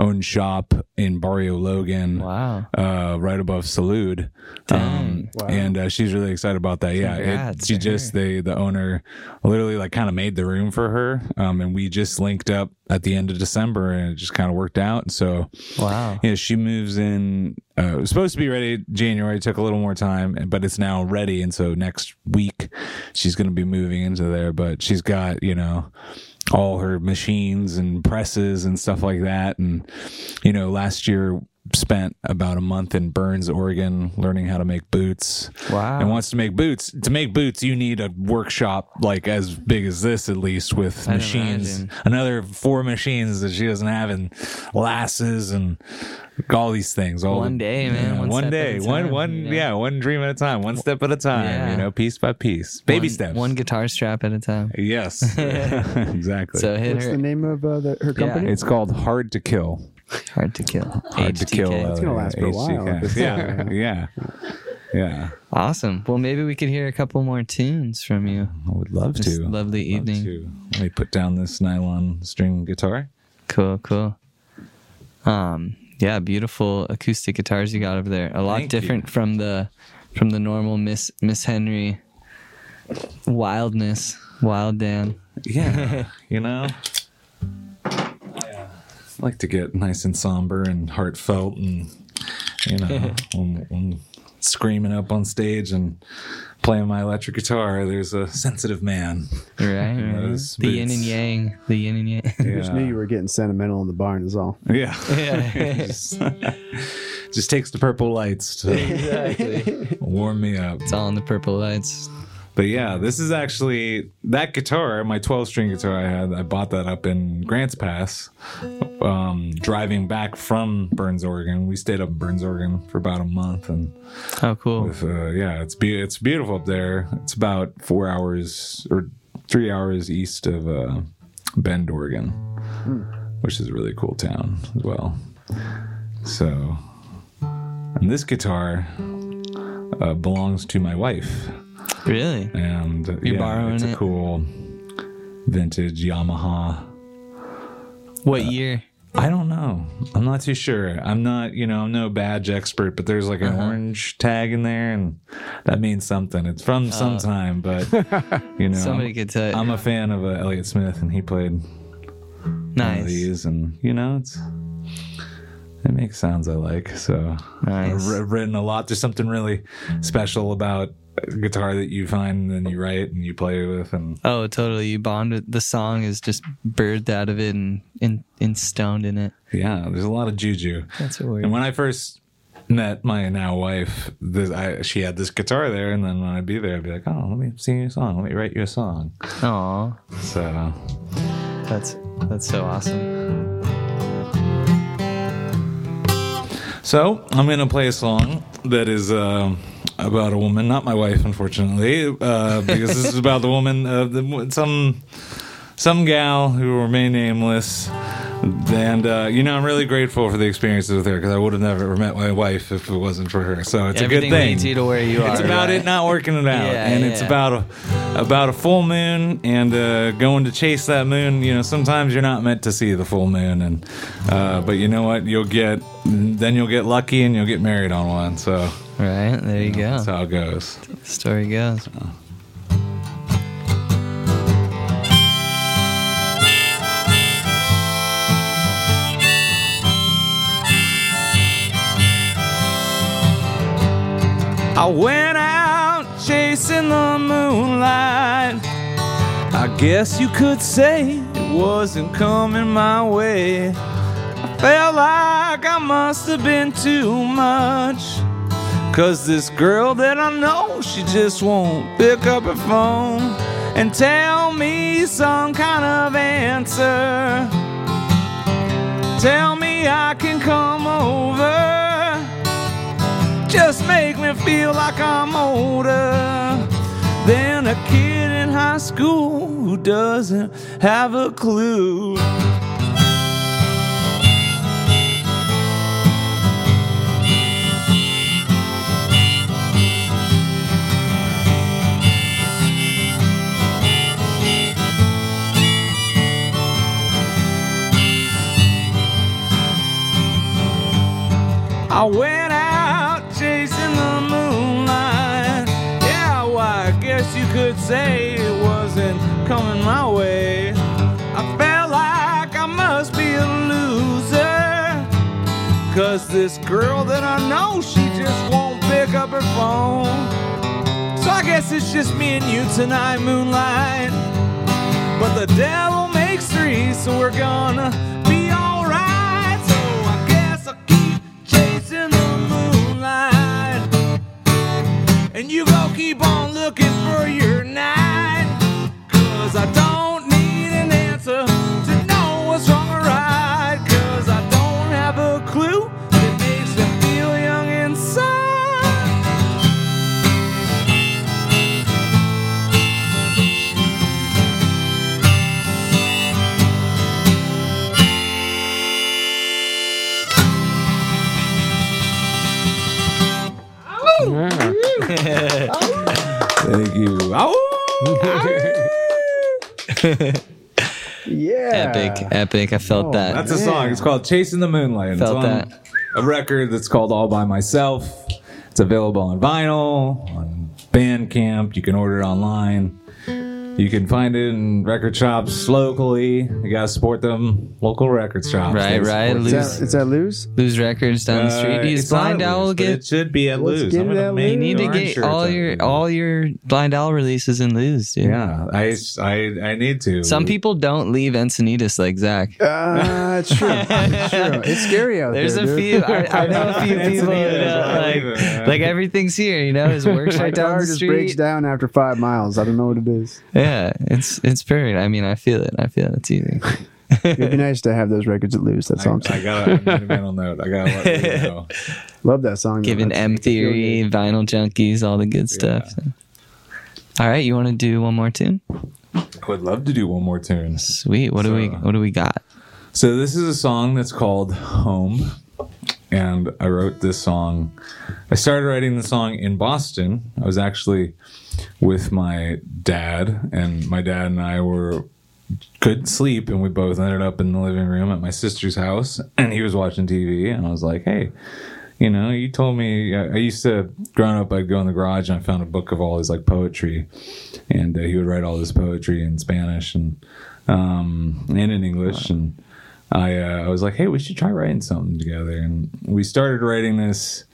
own shop in Barrio Logan
Wow.
uh, right above Salud. Um,
Wow.
And uh, she's really excited about that. Yeah, it, she just they the owner literally like kind of made the room for her, um, and we just linked up at the end of December, and it just kind of worked out. So
Wow.
yeah, she moves in. Uh, it was supposed to be ready January. Took a little more time, but it's now ready. And so next week she's going to be moving into there. But she's got you know all her machines and presses and stuff like that. And you know, last year spent about a month in Burns, Oregon, learning how to make boots.
Wow.
And wants to make boots. To make boots, you need a workshop like as big as this, at least, with
I'd
machines.
imagine.
Another four machines that she doesn't have, and lasses and all these things. All
One day, man, one
One,
step at
day.
a
One
time,
one
you know?
yeah. One dream at a time. One step at a time.
Yeah.
You know, piece by piece. Baby
one,
steps.
One guitar strap at a time.
Yes. exactly.
So hit
What's
her.
the name of uh, the, her company?
it's called Hard to Kill.
Hard to kill.
Hard to
HTK.
kill.
It's gonna last for a while
HTK.
if it's-
Yeah. yeah. Yeah.
Awesome. Well, maybe we could hear a couple more tunes from you.
I would love
This
to.
lovely
Love
evening.
to. Let me put down this nylon string guitar.
Cool, cool. Um, yeah, beautiful acoustic guitars you got over there. A lot
Thank you.
different from the from the normal Miss Miss Henry wildness, wild Dan.
Yeah. you know? I like to get nice and somber and heartfelt and, you know, when, when screaming up on stage and playing my electric guitar, there's a sensitive man.
Right, right.
Those
The yin and yang, the yin and yang.
I just knew you were getting sentimental in the barn. Is all.
Yeah.
Yeah.
just, just takes the purple lights to
exactly.
warm me up.
It's all in the purple lights.
But yeah, this is actually that guitar, my 12 string guitar I had. I bought that up in Grants Pass, um, driving back from Burns, Oregon. We stayed up in Burns, Oregon for about a month, and
Oh, cool.
with, uh, yeah, it's be- it's beautiful up there. It's about four hours or three hours east of uh, Bend, Oregon, which is a really cool town as well. So, and this guitar uh, belongs to my wife
Really?
and uh,
You're
yeah,
borrowing
it's a
it?
cool vintage Yamaha.
What year?
I don't know. I'm not too sure. I'm not, you know, I'm no badge expert, but there's like an
Uh-huh.
orange tag in there, and that means something. It's from some time, but you know,
Uh. Somebody could tell.
I'm a fan of uh, Elliott Smith, and he played one of
nice.
these, and you know, it's it makes sounds I like. So
Nice.
I've written a lot. There's something really special about guitar that you find and you write and you play with, and
Oh, totally. You bond with the song is just birthed out of it and in, in stoned in it.
yeah, there's a lot of juju.
That's word.
And when I first met my now wife, this, I, she had this guitar there, and then when I'd be there, I'd be like, "Oh, let me sing you a song. Let me write you a song."
Aw,
So
that's that's so awesome.
So I'm gonna play a song that is uh, about a woman, not my wife, unfortunately, uh, because this is about the woman, uh, the, some some gal who will remain nameless. And uh, you know, I'm really grateful for the experiences with her because I would have never met my wife if it wasn't for her. So it's
Everything
a good thing.
leads you to where you are.
It's about
right?
it not working it out,
Yeah,
and it's about a about a full moon and uh, going to chase that moon. You know, sometimes you're not meant to see the full moon, and uh, but you know what? You'll get then you'll get lucky and you'll get married on one. So
Right there, you go.
that's how it goes.
Story goes.
I went out chasing the moonlight. I guess you could say it wasn't coming my way. I felt like I must have been too much. Cause this girl that I know, she just won't pick up her phone and tell me some kind of answer. Tell me I can come over. Just make me feel like I'm older than a kid in high school who doesn't have a clue. I went out chasing the moonlight. Yeah, why, I guess you could say it wasn't coming my way. I felt like I must be a loser. Cause this girl that I know, she just won't pick up her phone. So I guess it's just me and you tonight, moonlight. But the devil makes three, so we're gonna And you go keep on looking for your night. Cause I don't need an answer.
yeah.
Epic, epic. I felt
oh,
that.
That's a song. It's called Chasing the Moonlight.
Felt
it's on
that.
a record that's called All By Myself. It's available on vinyl, on Bandcamp. You can order it online. You can find it in record shops locally. You gotta support them local record shops.
Right,
They
right.
support
Is
Lou's-
that, is that Lou's?
Lou's records down the street.
Uh,
Use
it's not
Blind
at
Owl
Lou's, but
get.
It should be at
Let's
Lou's.
get
I'm
it
gonna
at
make
You need to
darn
get
sure it's
all
at
your
Lou's.
all your Blind Owl releases in Lou's, dude.
Yeah, I, I, I need to.
Some people don't leave Encinitas like Zach.
Uh, it's true. It's true. It's scary out
There's
there.
a
dude.
few. I, I know a few people.
Encinitas,
that,
I believe
like,
it,
like everything's here. You know, his work's
My
right down
car
the
just breaks
street.
down after five miles. I don't know what it is.
Yeah, it's it's perfect. I mean, I feel it. I feel it. It's easy.
It'd be nice to have those records at loose. That's all I'm
I, I gotta I made a mental note. I gotta let you know.
Love that song. though.
Giving M
makes me feel
Theory. Vinyl Junkies, all the good stuff. All right, you want to do one more tune?
I would love to do one more tune.
Sweet. What do we What do we got?
So this is a song that's called Home. And I wrote this song. I started writing the song in Boston. I was actually with my dad, and my dad and I were couldn't sleep, and we both ended up in the living room at my sister's house, and he was watching TV, and I was like, "Hey, you know, you told me I used to growing up. I'd go in the garage and I found a book of all his like poetry, and uh, he would write all this poetry in Spanish and um, and in English, and I uh, I was like, hey, we should try writing something together, and we started writing this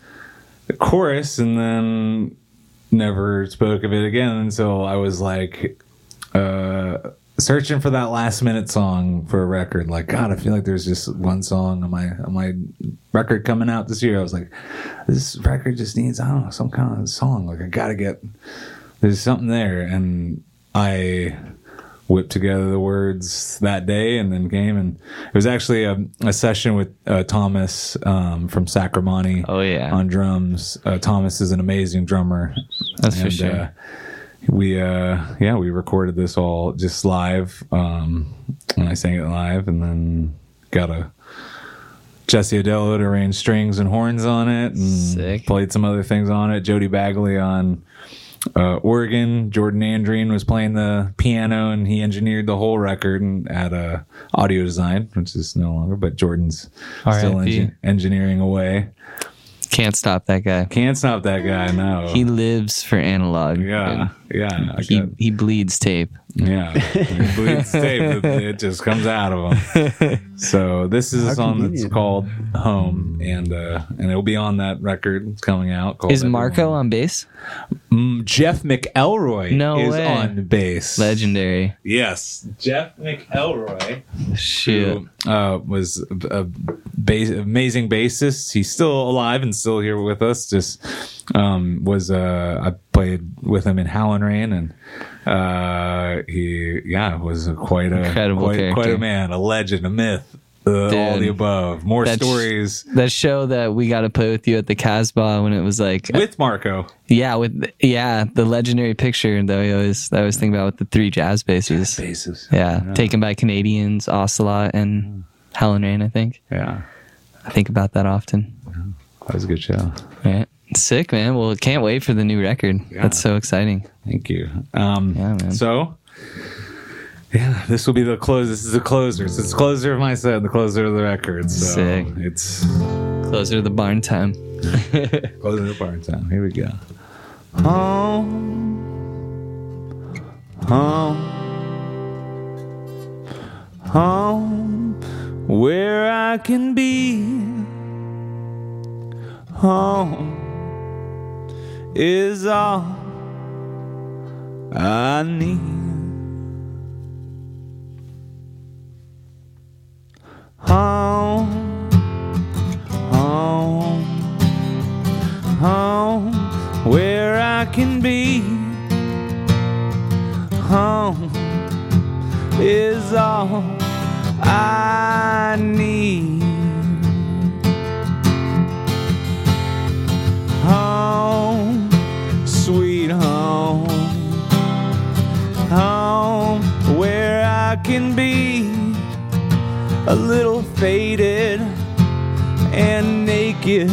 chorus, and then never spoke of it again. Until I was like. Uh, searching for that last minute song for a record. Like god i feel like there's just one song on my on my record coming out this year. I was like this record just needs i don't know some kind of song. Like i gotta get there's something there. And i whipped together the words that day and then came. And it was actually a, a session with uh, thomas um, from Sacri Monti
Oh yeah,
on drums. Uh, thomas is an amazing drummer.
That's for sure.
uh, we uh yeah we recorded this all just live um and i sang it live and then got a jesse adello to arrange strings and horns on it and
Sick.
played some other things on it. Jody bagley on uh, organ jordan andreen was playing the piano and he engineered the whole record and at uh, audio design which is no longer but jordan's still
R.I.P..
engi- engineering away
Can't stop that guy.
can't stop that guy no
He lives for analog.
yeah yeah I
He
got-
he bleeds tape.
Yeah, it bleeds tape. It, it just comes out of him. So this is a
How
song that's called "Home," and uh, and it'll be on that record. It's coming out. Called
Is Marco
Everyone.
on bass?
Mm, Jeff McElroy
No
is
way.
on bass.
Legendary.
Yes, Jeff McElroy.
Shoot.
who uh, was a, a bass, amazing bassist. He's still alive and still here with us. Just um, was uh, I played with him in Howlin' Rain, and uh, he yeah was a quite a
Incredible
quite, quite a man, a legend, a myth. Uh, all the above. More
That's-
stories
That show that we got to play with you at the Casbah when it was like,
with Marco.
yeah, with yeah, the legendary picture that we always that I always think about with the three jazz basses.
Basses.
Yeah, taken by Canadians, Ocelot and Howlin' Rain. I think
Yeah,
I think about that often.
that was a good show.
Right. Sick man. Well, can't wait for the new record. That's so exciting.
Thank you. Um,
Yeah, man.
So, yeah, this will be the close. This is the closer. So it's the closer of my set, the closer of the record. So
Sick.
it's
Closer to the barn time.
closer to the barn time. Here we go. Home, home, home, where I can be. Home is all I need. Home, home, home, where I can be. Home is all I need. I can be a little faded and naked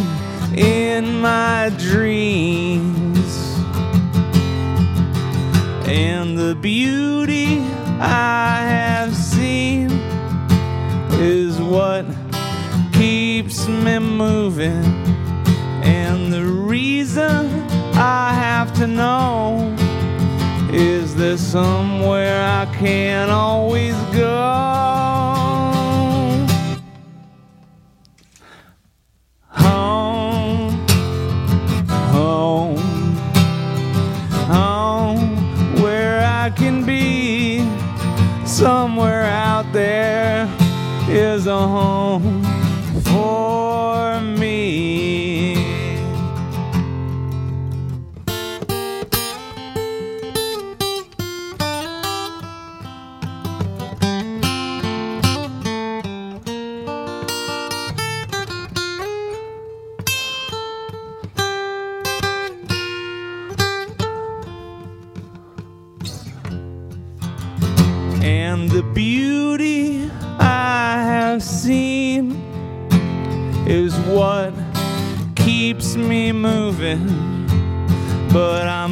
in my dreams. And the beauty I
have seen is what keeps me moving. And the reason I have to know Somewhere I can always go. Home, home, home, where I can be. Somewhere out there is
a home But I'm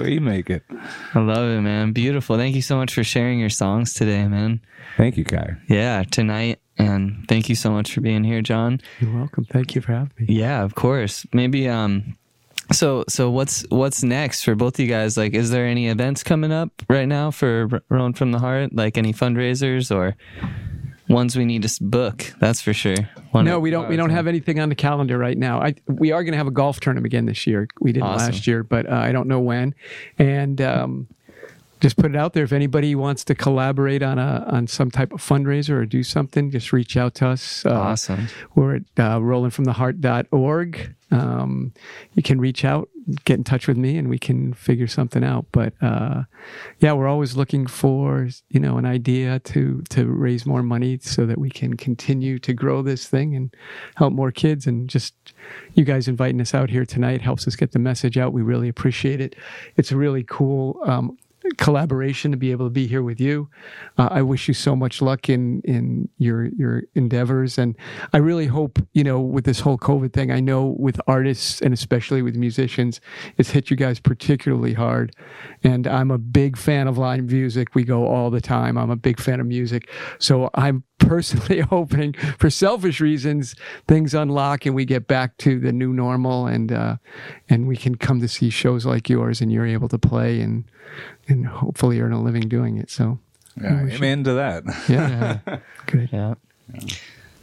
where you make it. I love it, man. Beautiful. Thank you so much for sharing your songs today, man.
Thank you, Kai.
Yeah, tonight. And thank you so much for being here, John.
You're welcome. Thank you for having me.
Yeah, of course. Maybe um so so what's what's next for both of you guys? Like is there any events coming up right now for R- from the Heart? Like any fundraisers or ones we need to book? That's for sure. One
No, we don't. We don't have anything on the calendar right now. I we are going to have a golf tournament again this year. We did
Awesome.
last year, but uh, I don't know when. And um, just put it out there. If anybody wants to collaborate on a on some type of fundraiser or do something, just reach out to us. Uh,
Awesome.
We're at uh, rollinfromtheheart.org. Um, you can reach out, get in touch with me, and we can figure something out. But uh, yeah, we're always looking for you know an idea to to raise more money so that we can continue to grow this thing and help more kids. And just you guys inviting us out here tonight helps us get the message out. We really appreciate it. It's really cool. Um, collaboration to be able to be here with you. Uh, I wish you so much luck in in your your endeavors, and I really hope you know with this whole COVID thing. I know with artists and especially with musicians, it's hit you guys particularly hard. And I'm a big fan of live music. We go all the time. I'm a big fan of music, so I'm personally hoping for selfish reasons things unlock and we get back to the new normal and uh and we can come to see shows like yours and you're able to play and and hopefully earn a living doing it so
Yeah, amen to that.
yeah, good
Yeah.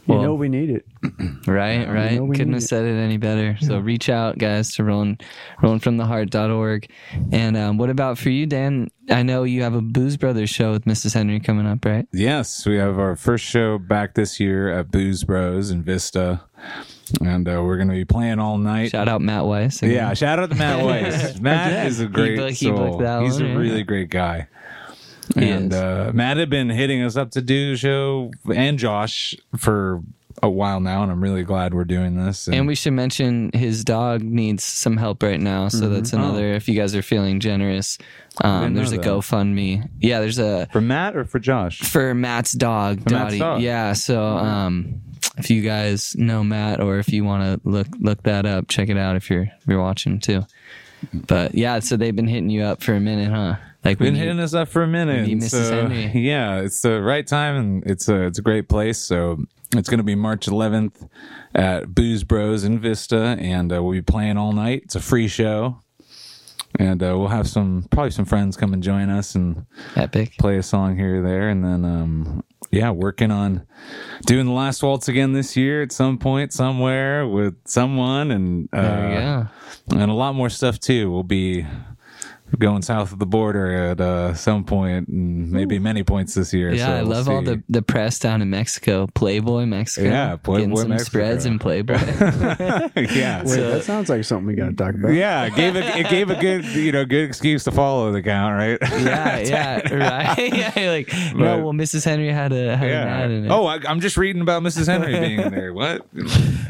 You
Well-
know we need it.
Right, right.
know
Couldn't have said it any better. So reach out, guys, to rolling, rollinfromtheheart.org. And um, what about for you, Dan? I know you have a Booze Brothers show with Mrs. Henry coming up, right?
Yes, we have our first show back this year at Booze Bros in Vista.
And uh, we're going to be playing all night.
Shout out Matt Weiss. again.
Yeah, shout out to Matt Weiss. Matt is a great
booked- he
soul.
booked
He's
one,
a
yeah.
really great guy.
He
and uh, Matt had been hitting us up to do the show, and Josh for a while now, and I'm really glad we're doing this.
And we should mention his dog needs some help right now. So that's another, if you guys are feeling generous, um, there's a
that.
GoFundMe. Yeah, there's a,
for Matt or for Josh?
for Matt's dog,
For Matt's dog.
Yeah. So, um, if you guys know Matt or if you want to look, look that up, check it out if you're, if you're watching too. But yeah, so they've been hitting you up for a minute, huh? Like
Been
when you-
hitting us up for a minute.
need
and
Mrs.
so. Yeah, it's the right time, and it's a it's a great place. So it's going to be March 11th at Booze Bros in Vista, and uh, we'll be playing all night. It's a free show, and uh, we'll have some probably some friends come and join us and
Epic.
play a song here or there, and then um, yeah, working on doing the last waltz again this year at some point somewhere with someone, and uh,
go.
and a lot more stuff too. We'll be going south of the border at uh, some point, and maybe many points this year.
Yeah,
so
I
we'll
love all the, the press down in Mexico. Playboy Mexico.
Yeah, Playboy
Getting some
Mexico.
spreads in Playboy.
yeah.
Wait, that sounds like something we got to talk about.
Yeah, it gave a, it gave a good you know good excuse to follow the count, right?
yeah, yeah, right. yeah, you're like no. Well, Mrs. Henry had a had an ad in it.
Oh, I, I'm just reading about Mrs. Henry being in there. What?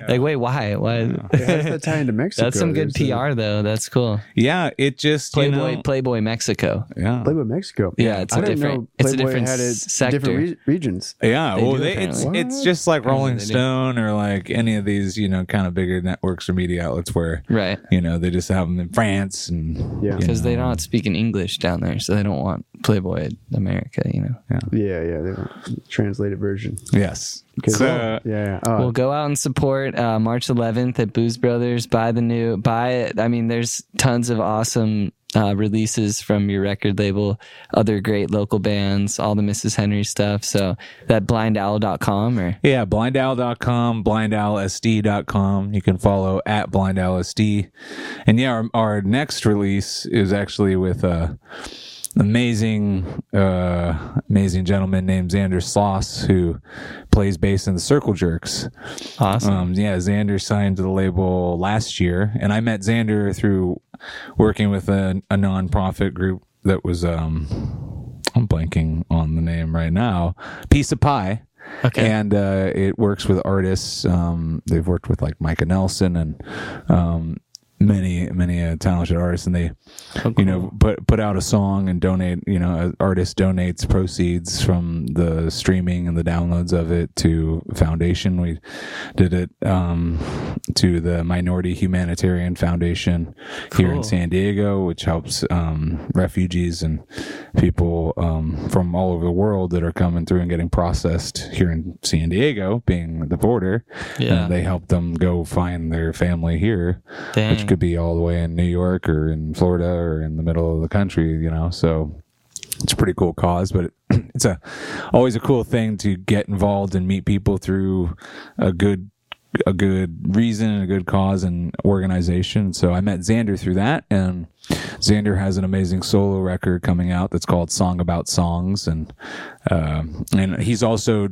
like wait, why? Why?
How does that tie into Mexico?
That's some good
There's a-
PR though. That's cool.
Yeah, it just you
Playboy,
know,
Playboy Mexico.
yeah.
Playboy Mexico.
Yeah, it's
I
a
didn't
different-
know
it's a
Playboy
different
had it
s- sector.
different re- regions.
Yeah,
They
well,
do,
they, it's
apparently.
it's just like Rolling
they do.
Stone or like any of these, you know, kind of bigger networks or media outlets where,
Right.
you know, they just have them in France and
Yeah.
you
Because
know,
they're not speak in English down there, so they don't want Playboy America. You know.
Yeah, yeah, they don't translated version.
Yes.
'Cause-
So,
yeah, yeah.
Well, go out and support uh, March 11th at Booze Brothers. Buy the new, buy it. I mean, there's tons of awesome uh, releases from your record label, other great local bands, all the Mrs. Henry stuff. So that blindowl.com or
yeah, blindowl.com, blindowlsd.com. You can follow at blindowlsd. And yeah, our, our next release is actually with a amazing, uh, amazing gentleman named Zander Schloss who plays bass in the Circle Jerks.
awesome.
Um, yeah, Zander signed to the label last year, and I met Zander through working with a, a nonprofit group that was um, I'm blanking on the name right now. Piece of Pie.
Okay.
And uh, it works with artists. Um, they've worked with like Micah Nelson and um, many many uh, talented artists, and they you know put put out a song and donate. You know, an artist donates proceeds from the streaming and the downloads of it to foundation. We did it um, to the Minority Humanitarian Foundation here in San Diego, which helps um, refugees and people um, from all over the world that are coming through and getting processed here in San Diego, being the border.
Yeah.
And they help them go find their family here,
Dang.
Could be all the way in New York or in Florida or in the middle of the country, you know. So it's a pretty cool cause, but it, it's a always a cool thing to get involved and meet people through a good a good reason and a good cause and organization. So I met Zander through that and Zander has an amazing solo record coming out that's called Song About Songs and um, and he's also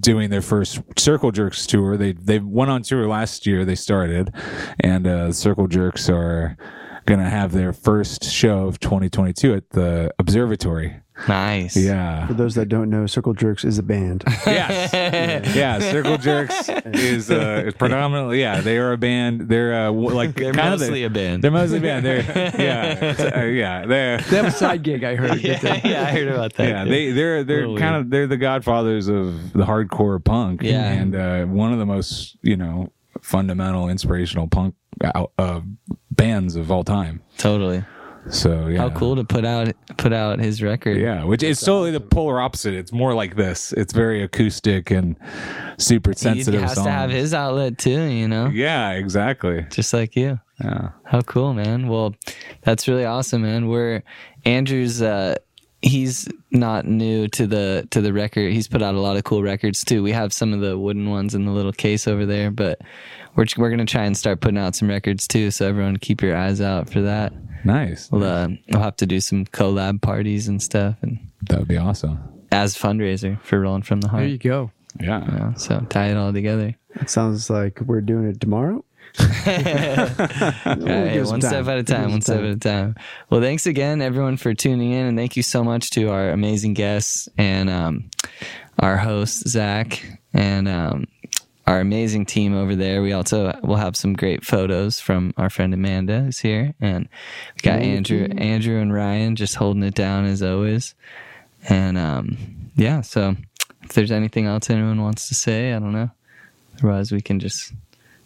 doing their first Circle Jerks tour. They they went on tour last year. They started, and uh, Circle Jerks are gonna have their first show of 2022 at the Observatory.
Nice.
Yeah,
for those that don't know, Circle Jerks is a band.
yes, yeah. Circle Jerks is uh, is predominantly yeah. They are a band. They're uh, like
They're mostly
the,
a band.
They're mostly a band. They're yeah, uh, yeah. They're
They have a side gig, I heard.
yeah, yeah, I heard about that.
yeah, they they're they're
Little
kind of they're the godfathers of the hardcore punk.
Yeah.
and uh, one of the most you know fundamental, inspirational punk out, uh, bands of all time.
totally.
So yeah,
How cool to put out put out his record.
Yeah, which is totally the polar opposite. It's more like this. It's very acoustic and super sensitive.
He has to have his outlet too, you know,
Yeah, exactly.
just like you.
Yeah.
How cool, man. Well, that's really awesome, man. We're Andrew's uh he's not new to the to the record. He's put out a lot of cool records too. We have some of the wooden ones in the little case over there, but we're we're going to try and start putting out some records too, so everyone keep your eyes out for that.
Nice.
We'll uh, we'll have to do some collab parties and stuff and
That would be awesome.
as fundraiser for Rolling from the Heart.
There you go.
Yeah.
You know, so tie it all together.
It sounds like we're doing it tomorrow.
One step at a time, one step
time.
at a time. Well, thanks again, everyone, for tuning in, and thank you so much to our amazing guests and um, our host Zach and um, our amazing team over there. We also will have some great photos from our friend Amanda, who's here, and we got Andrew, Andrew and Ryan just holding it down as always. And um, yeah, so if there's anything else anyone wants to say, I don't know. Otherwise, we can just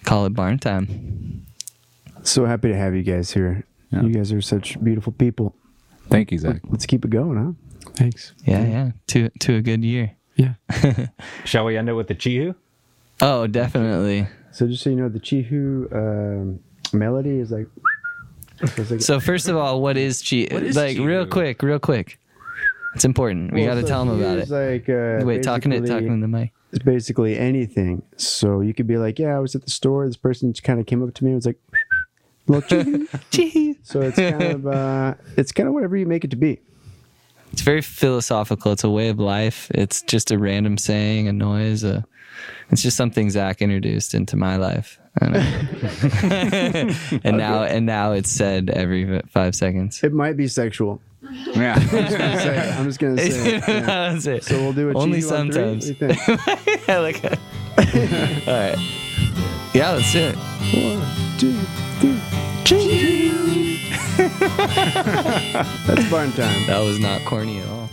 call it barn time.
So happy to have you guys here.
Yeah.
You guys are such beautiful people.
Thank you, Zach.
Let's keep it going, huh?
Thanks.
Yeah, yeah. To to a good year.
Yeah.
Shall we end it with the Chihu?
Oh, definitely.
So just so you know, the Chihu um, melody is like. like-
So first of all, what is chi?
is
like real quick, real quick. It's important. We
Well,
got to
so
tell them about
Chihu is
it.
Like, uh,
Wait, talking to
basically-
talking to the mic.
It's basically anything. So you could be like, yeah, I was at the store. This person just kind of came up to me and was like, little Chihu. So it's kind of uh, it's kind of whatever you make it to be.
It's very philosophical. It's a way of life. It's just a random saying, a noise. A, it's just something Zach introduced into my life, and, and now and now it's said every five seconds.
It might be sexual.
Yeah.
Say it. I'm just gonna say it. Yeah.
That's it.
So we'll do it
Only sometimes.
What do you
like it. All right. Yeah, let's do it.
One, two, three. That's barn time.
That was not corny at all.